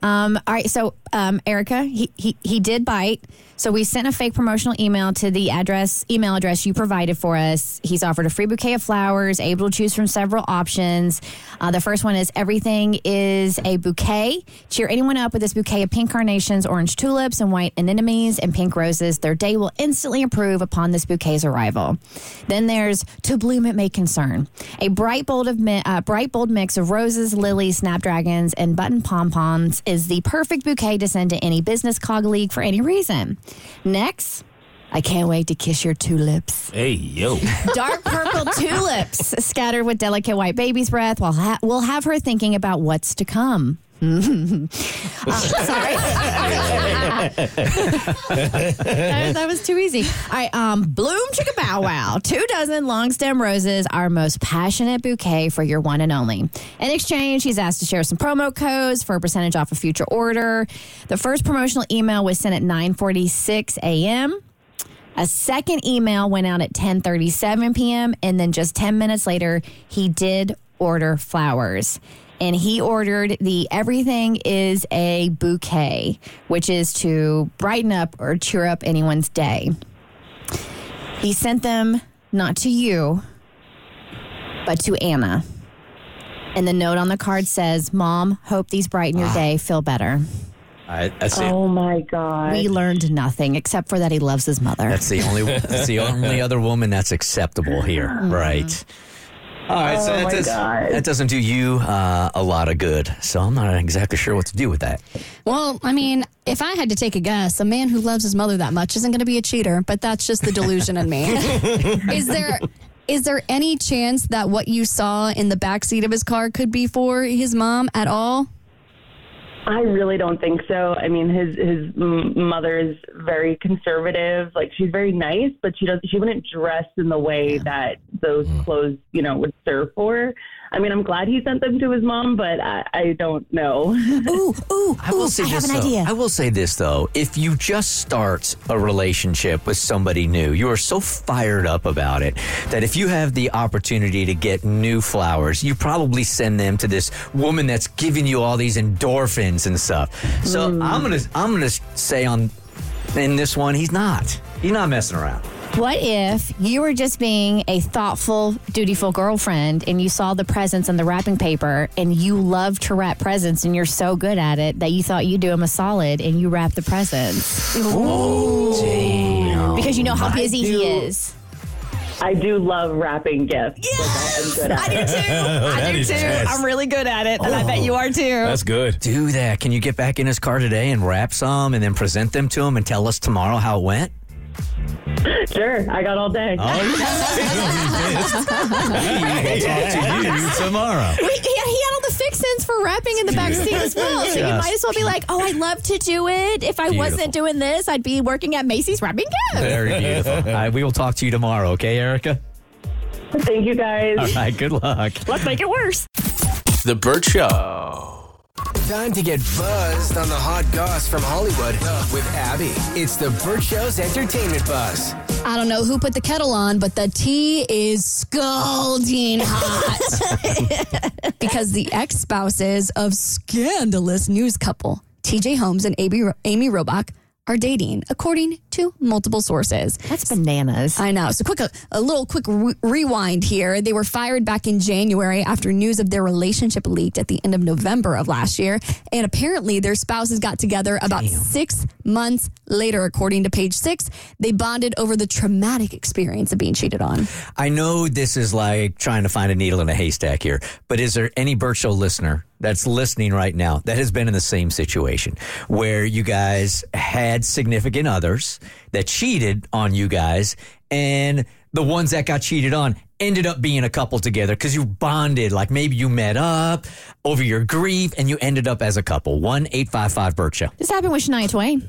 um, all right, so um, Erica, he, he he did bite. So we sent a fake promotional email to the address email address you provided for us. He's offered a free bouquet of flowers, able to choose from several options. Uh, the first one is everything is a bouquet. Cheer anyone up with this bouquet of pink carnations, orange tulips, and white anemones and pink roses. Their day will instantly improve upon this bouquet's arrival. Then there's to bloom it may concern, a bright bold of mi- uh, bright bold mix of roses, lilies, snapdragons, and button pom poms is the perfect bouquet to send to any business colleague for any reason. Next. I can't wait to kiss your tulips. Hey, yo. Dark purple tulips scattered with delicate white baby's breath will ha- will have her thinking about what's to come. Uh, sorry. that, that was too easy. All right, um, Bloom Chicka Bow Wow. Two dozen long stem roses, our most passionate bouquet for your one and only. In exchange, he's asked to share some promo codes for a percentage off a future order. The first promotional email was sent at 9:46 a.m. A second email went out at 10:37 p.m. and then just 10 minutes later, he did order flowers. And he ordered the Everything is a Bouquet, which is to brighten up or cheer up anyone's day. He sent them not to you, but to Anna. And the note on the card says, Mom, hope these brighten your ah. day. Feel better. I, that's it. Oh my god. We learned nothing except for that he loves his mother. That's the only. That's the only other woman that's acceptable here, mm-hmm. right? All right, so Oh that, does, that doesn't do you uh, a lot of good. So I'm not exactly sure what to do with that. Well, I mean, if I had to take a guess, a man who loves his mother that much isn't going to be a cheater, but that's just the delusion in me. is there is there any chance that what you saw in the back seat of his car could be for his mom at all? I really don't think so. I mean, his his m- mother is very conservative. Like she's very nice, but she does she wouldn't dress in the way that those mm. clothes, you know, would serve for. I mean, I'm glad he sent them to his mom, but I, I don't know. Ooh, ooh, I will say I have this an though. idea. I will say this though: if you just start a relationship with somebody new, you are so fired up about it that if you have the opportunity to get new flowers, you probably send them to this woman that's giving you all these endorphins and stuff. So hmm. I'm gonna I'm gonna say on in this one, he's not. He's not messing around. What if you were just being a thoughtful, dutiful girlfriend and you saw the presents in the wrapping paper and you love to wrap presents and you're so good at it that you thought you'd do him a solid and you wrap the presents? Damn. Because you know how busy he is. I do love wrapping gifts. Yes, I'm good at I do too. I do too. yes. I'm really good at it. And I bet you are too. That's good. Do that. Can you get back in his car today and wrap some and then present them to him and tell us tomorrow how it went? Sure, I got all day. Oh, we'll talk to you tomorrow. He, he had all the fixins for wrapping in the back seat as well. So you Yes. might as well be like, oh, I'd love to do it. If I Beautiful. wasn't doing this, I'd be working at Macy's wrapping gifts. Very beautiful. All right, we will talk to you tomorrow, okay, Erica? Thank you guys. All right, good luck. Let's make it worse. The Burt Show. Time to get buzzed on the hot goss from Hollywood with Abby. It's the Burt Show's entertainment buzz. I don't know who put the kettle on, but the tea is scalding hot. because the ex spouses of scandalous news couple TJ Holmes and Amy, Amy Robach are dating, according to multiple sources. That's bananas. I know. So, quick, a, a little quick re- rewind here. They were fired back in January after news of their relationship leaked at the end of November of last year. And apparently, their spouses got together about six months later, according to page six. They bonded over the traumatic experience of being cheated on. I know this is like trying to find a needle in a haystack here, but is there any Burt Show listener that's listening right now that has been in the same situation where you guys had significant others that cheated on you guys and the ones that got cheated on ended up being a couple together because you bonded like maybe you met up over your grief and you ended up as a couple 1-855 Burt Show. This happened with Shania Twain.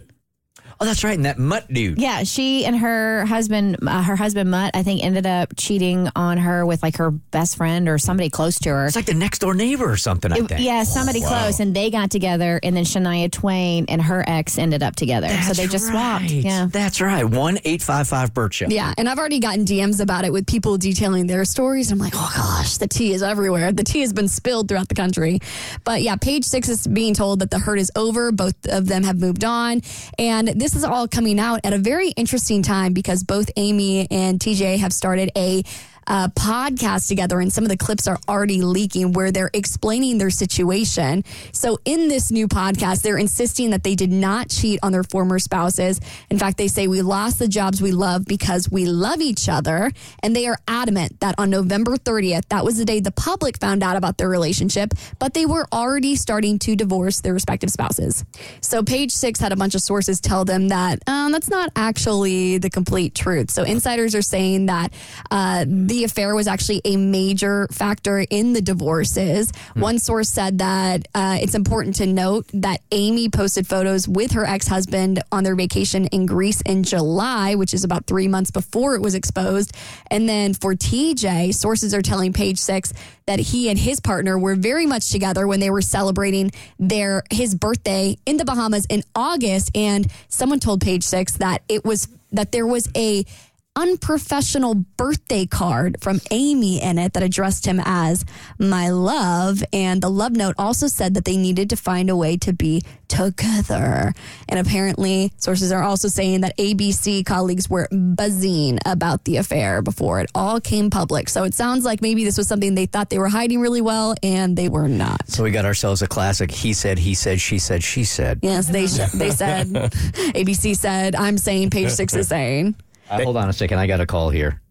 Oh that's right and that mutt dude Yeah, she and her husband, uh, her husband Mutt, I think, ended up cheating on her with like her best friend or somebody close to her. it's like the next door neighbor or something I It- think yeah, somebody close, and they got together, and then Shania Twain and her ex ended up together. so they just swapped. right. Yeah. That's right. 1 855 Burt Show. Yeah, and I've already gotten DMs about it with people detailing their stories. I'm like, oh gosh, the tea is everywhere. The tea has been spilled throughout the country. But yeah, page six is being told that the hurt is over. Both of them have moved on. And this is all coming out at a very interesting time because both Amy and TJ have started a uh, podcast together, and some of the clips are already leaking where they're explaining their situation. So, in this new podcast, they're insisting that they did not cheat on their former spouses. In fact, they say we lost the jobs we love because we love each other. And they are adamant that on November 30th, that was the day the public found out about their relationship, but they were already starting to divorce their respective spouses. So, page six had a bunch of sources tell them that um, that's not actually the complete truth. So, insiders are saying that uh, the the affair was actually a major factor in the divorces. One source said that uh, it's important to note that Amy posted photos with her ex husband on their vacation in Greece in July, which is about three months before it was exposed. And then for TJ, sources are telling Page Six that he and his partner were very much together when they were celebrating their his birthday in the Bahamas in August. And someone told Page Six that it was that there was a unprofessional birthday card from Amy in it that addressed him as my love. And the love note also said that they needed to find a way to be together. And apparently, sources are also saying that ABC colleagues were buzzing about the affair before it all came public. So it sounds like maybe this was something they thought they were hiding really well, and they were not. So we got ourselves a classic. He said, he said, she said, she said. Yes, they they said. ABC said, "I'm saying." Page six is saying. Uh, hold on a second. I got a call here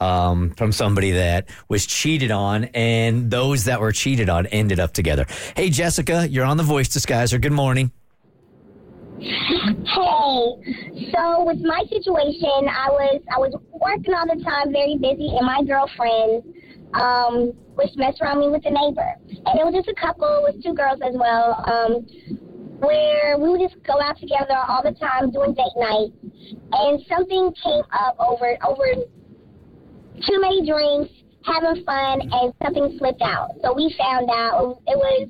um, from somebody that was cheated on, and those that were cheated on ended up together. Hey, Jessica, you're on the Voice Disguiser. Good morning. Hey, so with my situation, I was I was working all the time, very busy, and my girlfriend um, was messing around me with a neighbor, and it was just a couple, it was two girls as well, um, where we would just go out together all the time doing date night, and something came up over over too many drinks, having fun, and something slipped out. So we found out it was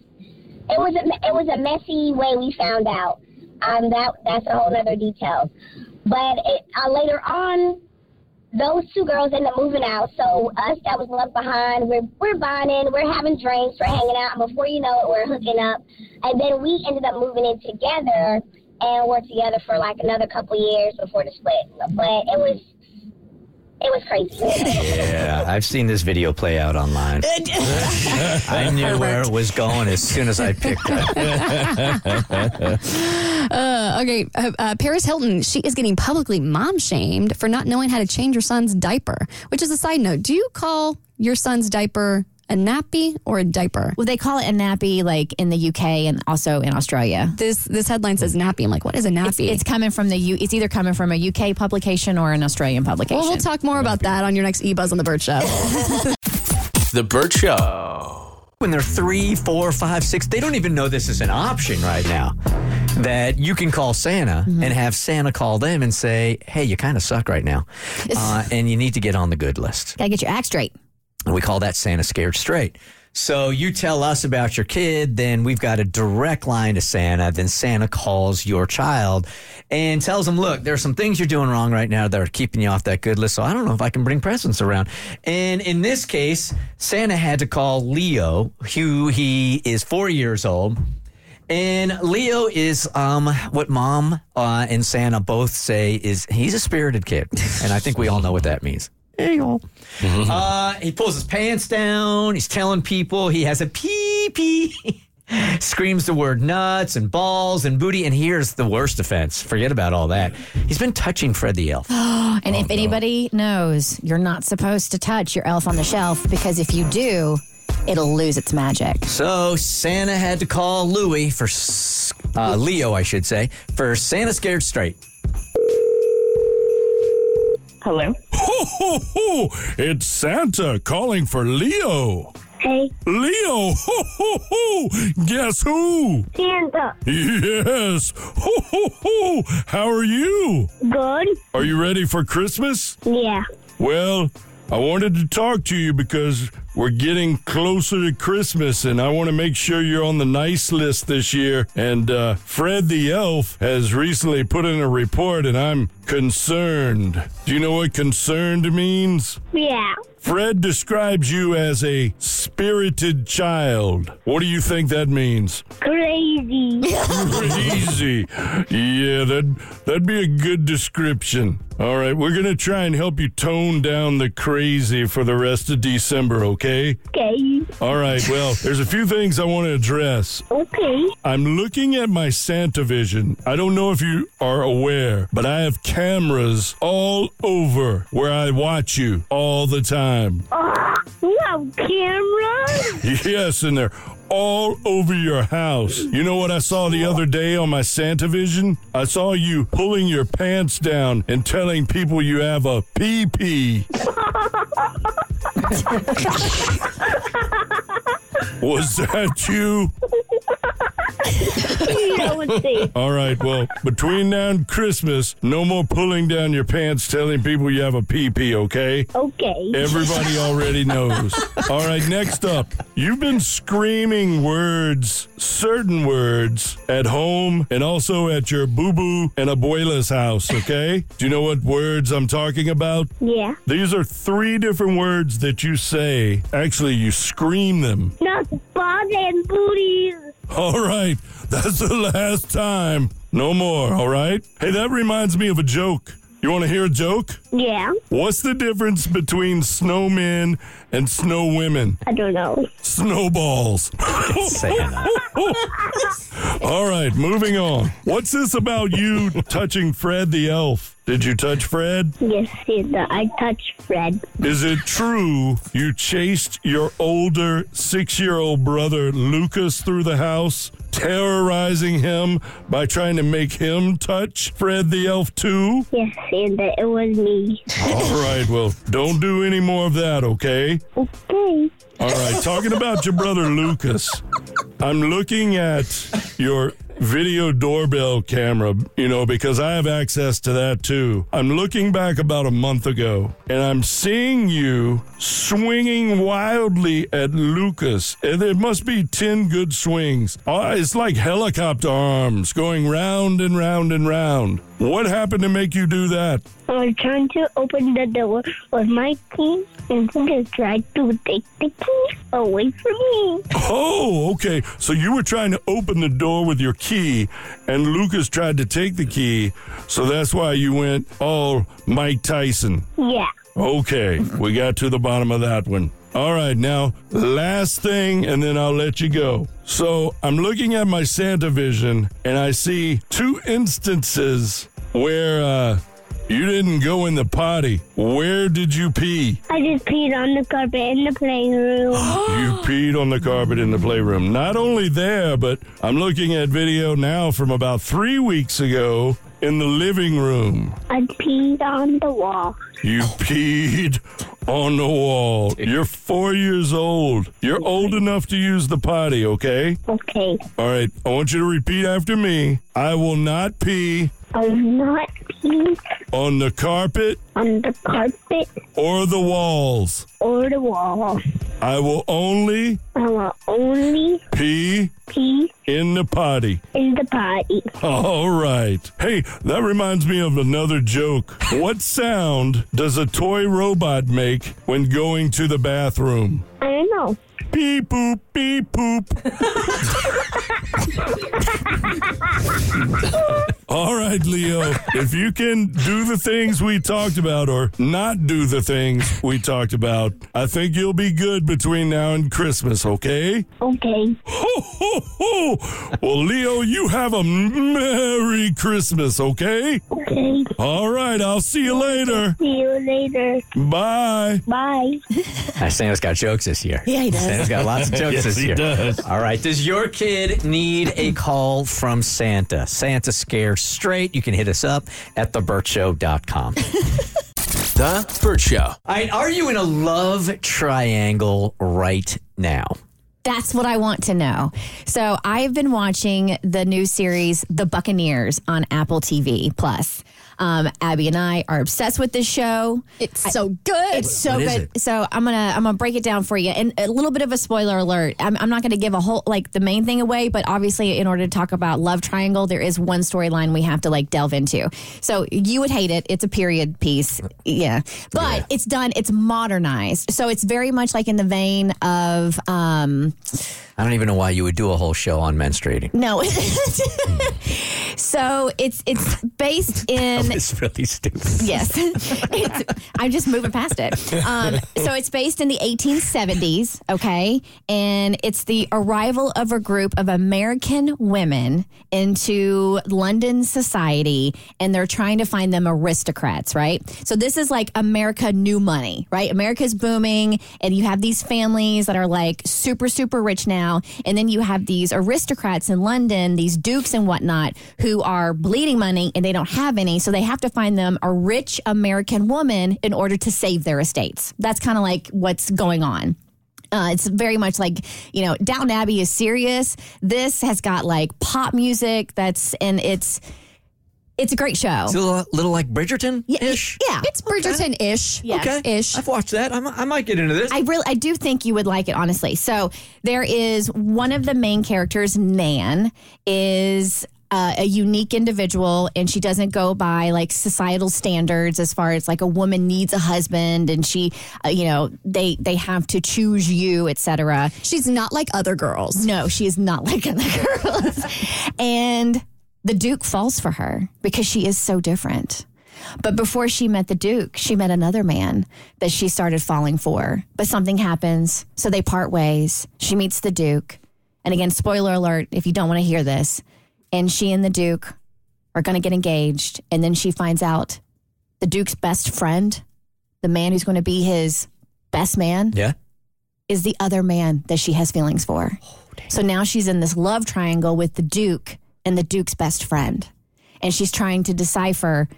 it was a, it was a messy way we found out. Um, that that's a whole other detail. But it, uh, later on, those two girls ended up moving out. So us that was left behind, we're we're bonding, we're having drinks, we're hanging out, and before you know it, we're hooking up. And then we ended up moving in together, and we're together for like another couple years before the split. But it was it was crazy. Yeah, I've seen this video play out online. I knew where it was going as soon as I picked it. Uh, okay, uh, uh, Paris Hilton, she is getting publicly mom shamed for not knowing how to change her son's diaper, which is a side note. Do you call your son's diaper a nappy or a diaper? Well, they call it a nappy like in the UK and also in Australia. This this headline says nappy. I'm like, what is a nappy? It's, it's coming from the U. It's either coming from a UK publication or an Australian publication. well, we'll talk more about that on your next E Buzz on the Burt Show. The Burt Show. When they're three, four, five, six, they don't even know this is an option right now. That you can call Santa and have Santa call them and say, hey, you kind of suck right now. Uh, and you need to get on the good list. Gotta get your act straight. And we call that Santa Scared Straight. So you tell us about your kid, then we've got a direct line to Santa. Then Santa calls your child and tells him, look, there are some things you're doing wrong right now that are keeping you off that good list. So I don't know if I can bring presents around. And in this case, Santa had to call Leo, who he is four years old. And Leo is um, what mom uh, and Santa both say is he's a spirited kid. And I think we all know what that means. There you go. Uh, he pulls his pants down. He's telling people he has a pee pee. Screams the word nuts and balls and booty. And here's the worst offense. Forget about all that. He's been touching Fred the Elf. and if anybody knows, you're not supposed to touch your elf on the shelf because if you do, it'll lose its magic. So Santa had to call Louie for s- uh, Leo, I should say, for Santa Scared Straight. Hello. Ho, ho, ho! It's Santa calling for Leo. Hey. Leo! Ho, ho, ho! Guess who? Santa. Yes! Ho, ho, ho! How are you? Good. Are you ready for Christmas? Yeah. Well, I wanted to talk to you because we're getting closer to Christmas and I want to make sure you're on the nice list this year. And uh, Fred the Elf has recently put in a report and I'm concerned. Do you know what concerned means? Yeah. Fred describes you as a spirited child. What do you think that means? Crazy. Crazy. Yeah, that that'd be a good description. All right, we're gonna try and help you tone down the crazy for the rest of December, okay? Okay. All right, well, there's a few things I want to address. Okay. I'm looking at my Santa Vision. I don't know if you are aware, but I have cameras all over where I watch you all the time. Oh, you have cameras? Yes, and they're all over your house. You know what I saw the other day on my Santa Vision? I saw you pulling your pants down and telling people you have a pee pee. Was that you? Yeah, let's see. All right, well, between now and Christmas, no more pulling down your pants telling people you have a pee-pee, okay? Okay. Everybody already knows. All right, next up. You've been screaming words, certain words, at home and also at your boo-boo and abuela's house, okay? Do you know what words I'm talking about? Yeah. These are three different words that you say. Actually, you scream them. Not balls and booties. All right, that's the last time. No more, all right? Hey, that reminds me of a joke. You want to hear a joke? Yeah. What's the difference between snowmen and snow women? I don't know. Snowballs. All right, moving on. What's this about you touching Fred the elf? Did you touch Fred? Yes, yes, I touched Fred. Is it true you chased your older six year old brother Lucas through the house, terrorizing him by trying to make him touch Fred the elf too? Yes, and it was me. All right, well, don't do any more of that, okay? Okay. All right, talking about your brother Lucas, I'm looking at your video doorbell camera, you know, because I have access to that too. I'm looking back about a month ago and I'm seeing you swinging wildly at Lucas. And there must be 10 good swings. Oh, it's like helicopter arms going round and round and round. What happened to make you do that? I was trying to open the door with my key, and he just tried to take the key away from me. Oh, okay. So you were trying to open the door with your key, and Lucas tried to take the key. So that's why you went all Mike Tyson. Yeah. Okay, we got to the bottom of that one. All right, now, last thing, and then I'll let you go. So I'm looking at my Santa vision, and I see two instances where uh, you didn't go in the potty. Where did you pee? I just peed on the carpet in the playroom. You peed on the carpet in the playroom. Not only there, but I'm looking at video now from about three weeks ago in the living room. I peed on the wall. You peed on the wall. You're four years old. You're old enough to use the potty, okay? Okay. All right. I want you to repeat after me. I will not pee I will not pee on the carpet on the carpet or the walls. or the wall. I will only I will only pee pee in the potty. in the potty. All right. Hey, that reminds me of another joke. What sound does a toy robot make when going to the bathroom? I don't know. Beep boop, beep poop. All right, Leo. If you can do the things we talked about or not do the things we talked about, I think you'll be good between now and Christmas, okay? Okay. Ho, ho, ho. Well, Leo, you have a Merry Christmas, okay? Okay. All right, I'll see you later. See you later. Bye. Bye. Uh, Santa's got jokes this year. Yeah, he does. Santa's got lots of jokes Yes, this he year. does. All right. Does your kid need a call from Santa? Santa Scare Straight. You can hit us up at theburtshow.com. The Burt Show. All right. Are you in a love triangle right now? That's what I want to know. So I've been watching the new series The Buccaneers on Apple TV Plus. Um, Abby and I are obsessed with this show. It's so good. It's so What is good. So I'm gonna I'm gonna break it down for you. And a little bit of a spoiler alert. I'm, I'm not gonna give a whole like the main thing away, but obviously in order to talk about Love Triangle, there is one storyline we have to like delve into. So you would hate it. It's a period piece. Yeah, but it's done. It's modernized. So it's very much like in the vein of. Um, I don't even know why you would do a whole show on menstruating. no. so it's it's based in It's really stupid. Yes. It's, I'm just moving past it. Um, so it's based in the 1870s, okay? And it's the arrival of a group of American women into London society, and they're trying to find them aristocrats, right? So this is like America new money, right? America's booming, and you have these families that are like super, super rich now. And then you have these aristocrats in London, these dukes and whatnot, who are bleeding money and they don't have any. So they have to find them a rich American woman in order to save their estates. That's kind of like what's going on. Uh, it's very much like you know Downton Abbey is serious. This has got like pop music that's and it's it's a great show. It's a little, little like Bridgerton ish. Yeah, It's Bridgerton ish. Yes. Okay. Ish. I've watched that. I might, I might get into this. I really, I do think you would like it, honestly. So there is one of the main characters, Nan, is uh, a unique individual, and she doesn't go by like societal standards as far as like a woman needs a husband, and she, uh, you know, they they have to choose you, etc. She's not like other girls. No, she is not like other girls, and the Duke falls for her because she is so different. But before she met the Duke, she met another man that she started falling for. But something happens, so they part ways. She meets the Duke. And again, spoiler alert if you don't want to hear this. And she and the Duke are going to get engaged. And then she finds out the Duke's best friend, the man who's going to be his best man, yeah. is the other man that she has feelings for. Oh, so now she's in this love triangle with the Duke and the Duke's best friend. And she's trying to decipher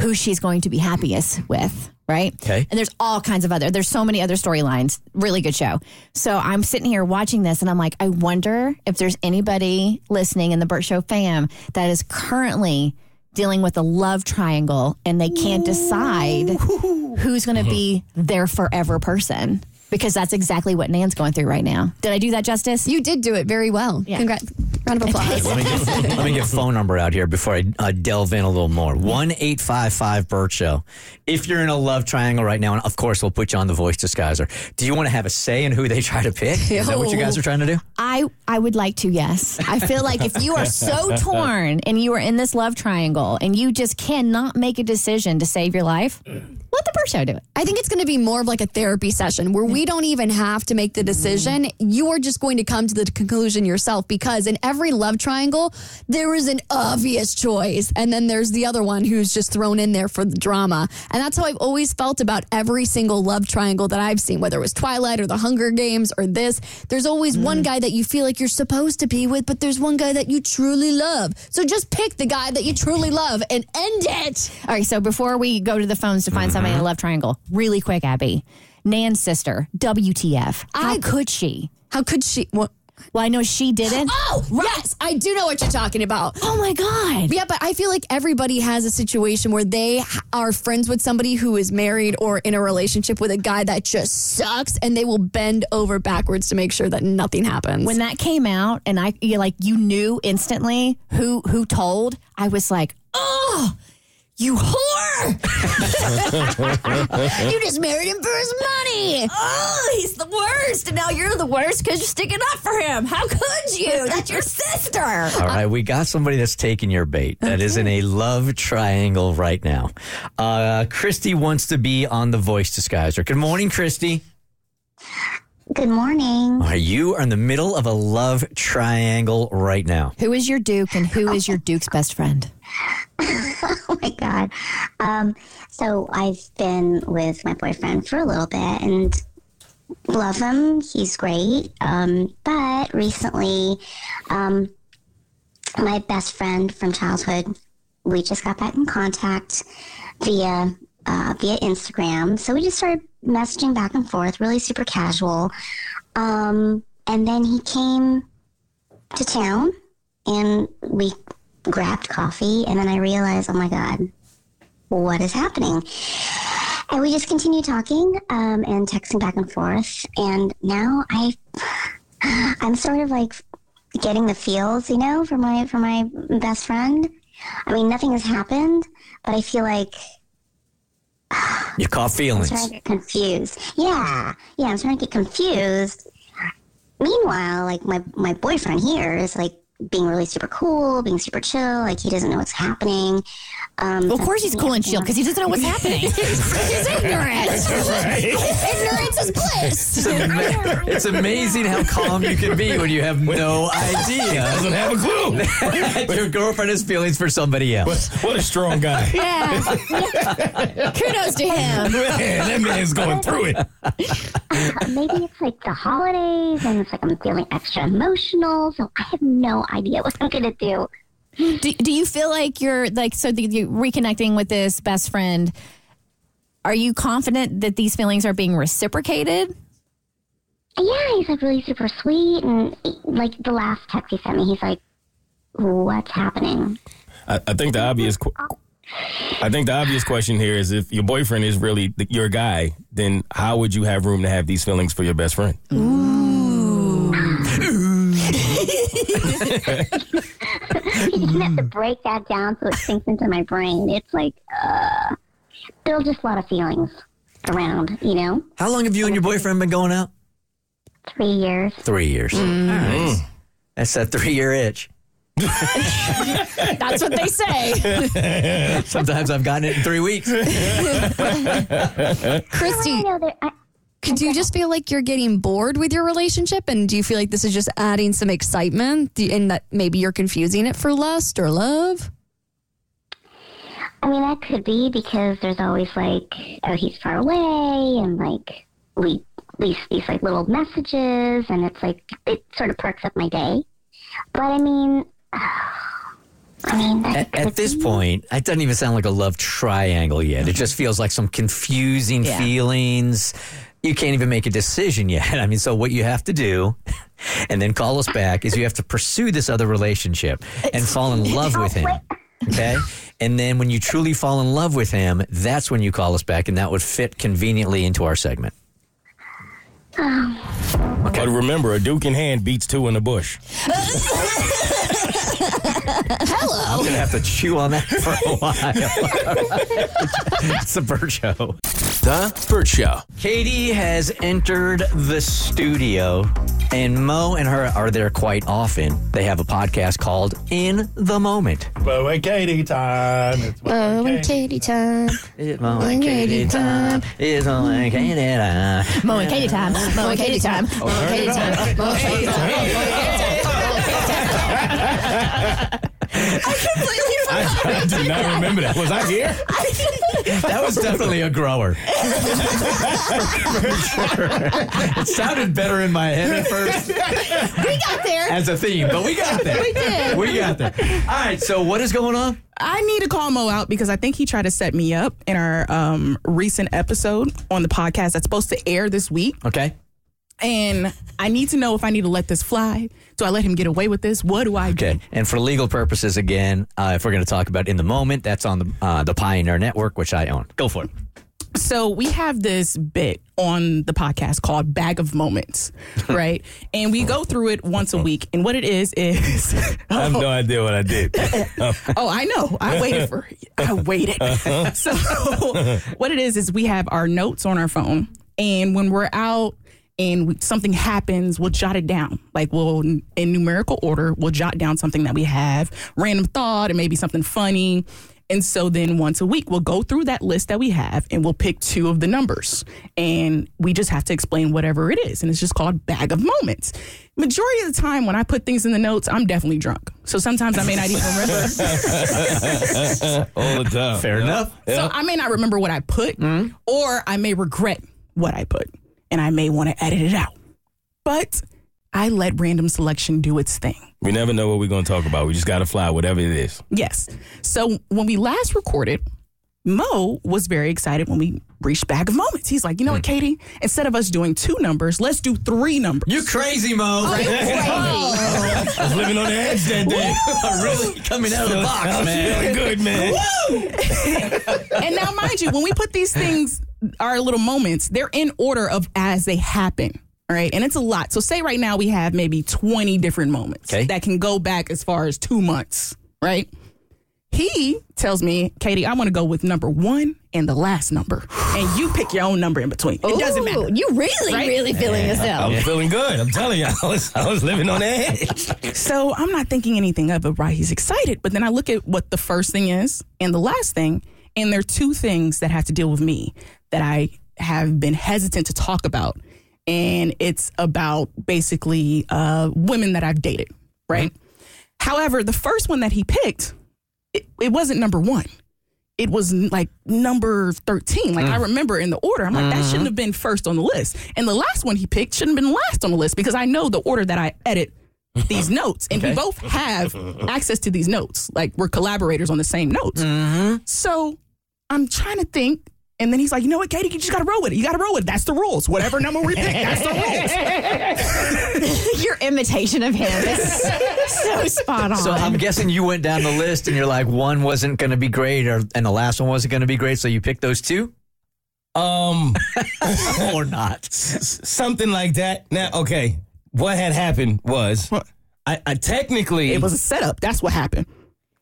who she's going to be happiest with, right? Okay. And there's all kinds of other, there's so many other storylines. Really good show. So I'm sitting here watching this and I'm like, I wonder if there's anybody listening in the Burt Show fam that is currently dealing with a love triangle and they can't decide who's going to uh-huh. be their forever person. Because that's exactly what Nan's going through right now. Did I do that justice? You did do it very well. Congrats. Round of applause. Let me get, let me get phone number out here before I uh, delve in a little more. One eight five five Burt Show. If you're in a love triangle right now, and of course we'll put you on the voice disguiser. Do you want to have a say in who they try to pick? Is that what you guys are trying to do? I I would like to, yes. I feel like if you are so torn and you are in this love triangle and you just cannot make a decision to save your life, let the Burt Show do it. I think it's going to be more of like a therapy session where we don't even have to make the decision. You're just going to come to the conclusion yourself because in every love triangle, there is an obvious choice. And then there's the other one who's just thrown in there for the drama. And that's how I've always felt about every single love triangle that I've seen, whether it was Twilight or the Hunger Games or this. There's always one mm. guy that you feel like you're supposed to be with, but there's one guy that you truly love. So just pick the guy that you truly love and end it. All right, so before we go to the phones to find mm-hmm. somebody a uh-huh. love triangle, really quick, Abby. Nan's sister, WTF. How could she? How could she? What? Well, I know she didn't. Oh, yes, I do know what you're talking about. Oh my God. Yeah, but I feel like everybody has a situation where they h- are friends with somebody who is married or in a relationship with a guy that just sucks and they will bend over backwards to make sure that nothing happens. When that came out and I you like you knew instantly who who told, I was like, "Oh, you whore! you just married him for his money. Oh, he's the worst, and now you're the worst because you're sticking up for him. How could you? That's your sister. All right, we got somebody that's taking your bait. That is in a love triangle right now. Uh, Christy wants to be on the voice disguiser. Good morning, Christy. Good morning. All right, you are in the middle of a love triangle right now. Who is your Duke, and who is your Duke's best friend? oh my god. Um, so I've been with my boyfriend for a little bit and love him. He's great. Um, but recently, um, my best friend from childhood, we just got back in contact via uh, via Instagram. So we just started messaging back and forth, really super casual. Um, and then he came to town and we grabbed coffee and then I realized, oh my God, what is happening? And we just continued talking um, and texting back and forth. And now I, I'm sort of like getting the feels, you know, for my for my best friend. I mean, nothing has happened, but I feel like You caught I'm feelings. trying to get confused. Yeah, yeah, I'm trying to get confused. Meanwhile, like my my boyfriend here is like being really super cool, being super chill. Like he doesn't know what's happening. Um, Of course he's cool and chill because he doesn't know what's happening. he's ignorant. Ignorance is bliss. It's, ama- it's amazing how calm you can be when you have no idea. Doesn't have a clue. your girlfriend has feelings for somebody else. What a strong guy. Yeah. Kudos to him. Man, that man's going through it. maybe it's like the holidays and it's like I'm feeling extra emotional. So I have no idea what I'm gonna do. Do, do you feel like you're like so the, you reconnecting with this best friend? Are you confident that these feelings are being reciprocated? Yeah, he's like really super sweet, and like the last text he sent me, he's like, "What's happening?" I, I think the obvious. Qu- I think the obvious question here is if your boyfriend is really th- your guy, then how would you have room to have these feelings for your best friend? You just have to break that down so it sinks into my brain. It's like, uh, still just a lot of feelings around, you know? How long have you and your boyfriend been going out? Three years. Three years. Mm. All right. That's that three year itch. That's what they say. Sometimes I've gotten it in three weeks. Christy, could you just feel like you're getting bored with your relationship? And do you feel like this is just adding some excitement Do and that maybe you're confusing it for lust or love? I mean, that could be because there's always like, oh, he's far away, and like we these these like little messages, and it's like it sort of perks up my day. But I mean, I mean, At, at this be- point, it doesn't even sound like a love triangle yet. It just feels like some confusing Yeah. feelings. You can't even make a decision yet. I mean, so what you have to do, and then call us back, is you have to pursue this other relationship and fall in love with him. Okay? And then when you truly fall in love with him, that's when you call us back, and that would fit conveniently into our segment. But remember, a duke in hand beats two in the bush. I'm going to have to chew on that for a while. it's the Burt Show. The Burt Show. Katie has entered the studio, and Mo and her are there quite often. They have a podcast called In the Moment. Mo and Katie time. It's Oh, and Katie time. It's Mo and Katie time. It's Mo mm-hmm. and Katie time. Mo and Katie time. Mo and Katie time. Oh, Mo and Katie time. Mo and Katie time. I, completely forgot. I do not remember that. Was I here? That was definitely a grower. It sounded better in my head at first We got there. as a theme, but we got there. We did. We got there. All right, so what is going on? I need to call Mo out because I think he tried to set me up in our um, recent episode on the podcast that's supposed to air this week. Okay. And I need to know if I need to let this fly. Do I let him get away with this? What do I do? Okay. And for legal purposes, again, uh, if we're going to talk about in the moment, that's on the uh, the Pioneer Network, which I own. Go for it. So we have this bit on the podcast called Bag of Moments, right? and we go through it once a week. And what it is is I have no idea what I did. Oh, I know. I waited for I waited. so what it is is we have our notes on our phone and when we're out and we, something happens, we'll jot it down. Like we'll in numerical order, we'll jot down something that we have, random thought, and maybe something funny. And so then once a week, we'll go through that list that we have and we'll pick two of the numbers. And we just have to explain whatever it is. And it's just called Bag of Moments. Majority of the time when I put things in the notes, I'm definitely drunk. So sometimes I may not even remember. All the time. Fair enough. So I may not remember what I put, mm-hmm. or I may regret what I put, and I may want to edit it out. But I let random selection do its thing. We never know what we're going to talk about. We just got to fly, whatever it is. Yes. So when we last recorded, Mo was very excited when we reached Bag of Moments. He's like, you know what, hmm. Katie? Instead of us doing two numbers, let's do three numbers. You crazy, Mo. Oh, I was living on the edge that day. really coming out of the box, I was man. feeling good, man. and now, mind you, when we put these things, our little moments, they're in order of as they happen. All right. And it's a lot. So, say right now we have maybe 20 different moments Okay. that can go back as far as two months, right? He tells me, Katie, I want to go with number one and the last number. And you pick your own number in between. It doesn't matter. You really, Right? really feeling yourself. I'm was feeling good. I'm telling you, I was, I was living on the edge. So I'm not thinking anything of it, right? He's excited. But then I look at what the first thing is and the last thing, and there are two things that have to deal with me that I have been hesitant to talk about. And it's about basically uh, women that I've dated, right? However, the first one that he picked, it, it wasn't number one. It was n- like number 13. Like I remember in the order, I'm like, that shouldn't have been first on the list. And the last one he picked shouldn't have been last on the list because I know the order that I edit these notes, and we both have access to these notes. Like we're collaborators on the same notes. Mm-hmm. So I'm trying to think. And then he's like, you know what, Katie, you just gotta roll with it. You gotta roll with it. That's the rules. Whatever number we pick, that's the rules. Your imitation of him is so spot on. So I'm guessing you went down the list and you're like, one wasn't going to be great, or and the last one wasn't going to be great, so you picked those two, Um, or not? something like that. Now, okay, what had happened was I, I technically It was a setup. That's what happened.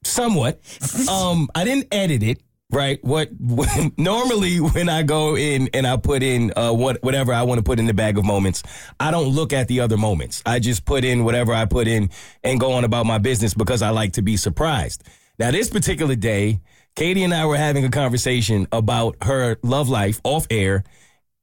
somewhat. Um, I didn't edit it. Right. What, what normally when I go in and I put in uh, what whatever I want to put in the bag of moments, I don't look at the other moments. I just put in whatever I put in and go on about my business because I like to be surprised. Now, this particular day, Katie and I were having a conversation about her love life off air,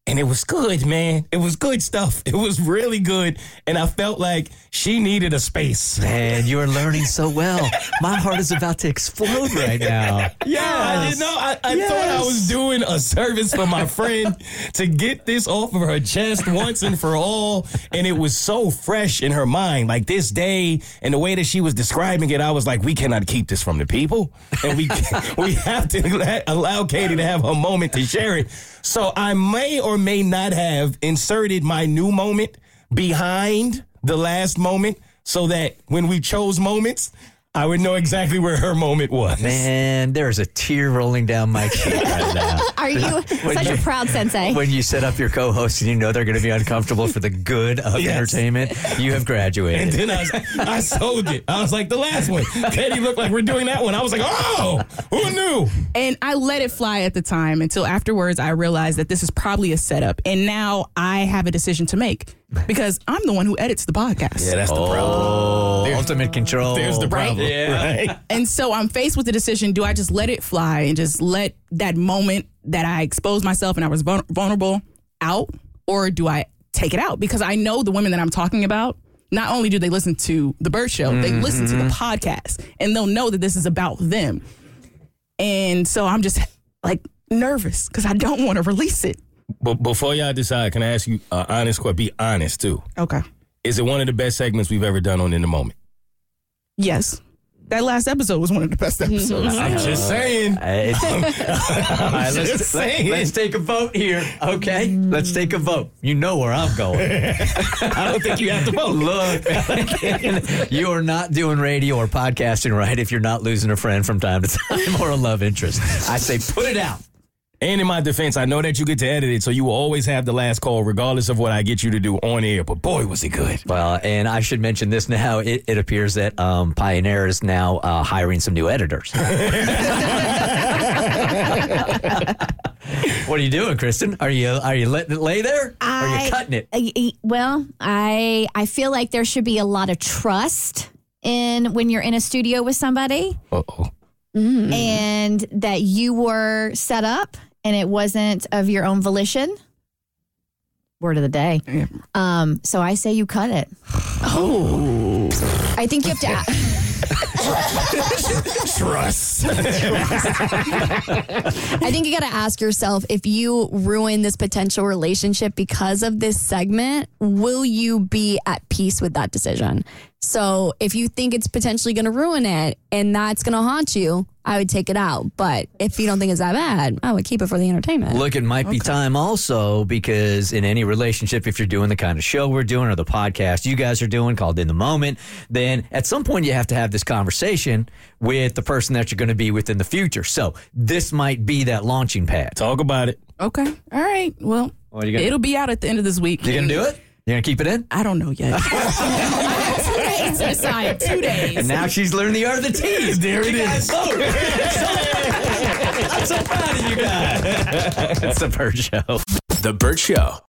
and it was good, man. It was good stuff. It was really good, and I felt like she needed a space. Man, you are learning so well. My heart is about to explode right now. Yeah, I didn't know. I, I thought I was doing a service for my friend to get this off of her chest once and for all. And it was so fresh in her mind. Like this day and the way that she was describing it, I was like, we cannot keep this from the people. And we we have to allow Katie to have her moment to share it. So I may or may not have inserted my new moment behind the last moment so that when we chose moments, I would know exactly where her moment was. Man, there's a tear rolling down my cheek right now. Are you When such you- a proud sensei? When you set up your co-host and you know they're going to be uncomfortable for the good of Yes. entertainment, you have graduated. And graduated. then I, I sold it. I was like, the last one. Katie looked like we're doing that one. I was like, oh, who knew? And I let it fly at the time until afterwards I realized that this is probably a setup. And now I have a decision to make because I'm the one who edits the podcast. Yeah, that's the oh. problem. Oh, ultimate control. There's the problem. Yeah. Right? And so I'm faced with the decision do I just let it fly and just let that moment that I exposed myself and I was vul- vulnerable out? Or do I take it out? Because I know the women that I'm talking about, not only do they listen to the Burt Show, they mm-hmm. listen to the podcast and they'll know that this is about them. And so I'm just like nervous because I don't want to release it. But before y'all decide, can I ask you uh, honest question? Be honest too. Okay. Is it one of the best segments we've ever done on In the Moment? Yes. That last episode was one of the best episodes. I'm just saying. Uh, it's- All right, let's, Just let, saying. us take a vote here, okay? Let's take a vote. You know where I'm going. I don't think you have to vote. Look, you are not doing radio or podcasting right if you're not losing a friend from time to time or a love interest. I say put it out. And in my defense, I know that you get to edit it, so you will always have the last call, regardless of what I get you to do on air. But boy, was it good. Well, and I should mention this now. It, it appears that um, Pioneer is now uh, hiring some new editors. what are you doing, Kristen? Are you are you letting it lay there? or are you cutting it? I- I- well, I I feel like there should be a lot of trust in when you're in a studio with somebody, Uh oh. and that you were set up and it wasn't of your own volition. Word of the day. Um, so I say you cut it. Oh. I think you have to. Trust. I think you got to ask yourself if you ruin this potential relationship because of this segment, will you be at peace with that decision? So if you think it's potentially going to ruin it and that's going to haunt you, I would take it out. But if you don't think it's that bad, I would keep it for the entertainment. Look, it might be time also because in any relationship, if you're doing the kind of show we're doing or the podcast you guys are doing called In the Moment, then at some point you have to have this conversation with the person that you're going to be with in the future. So this might be that launching pad. Talk about it. Okay. All right. Well, What are you gonna- it'll be out at the end of this week. You're going to do it? You're going to keep it in? I don't know yet. two days. Two days. And now she's learned the art of the tease. There it You is. I'm so proud of you guys. it's the Burt Show. The Burt Show.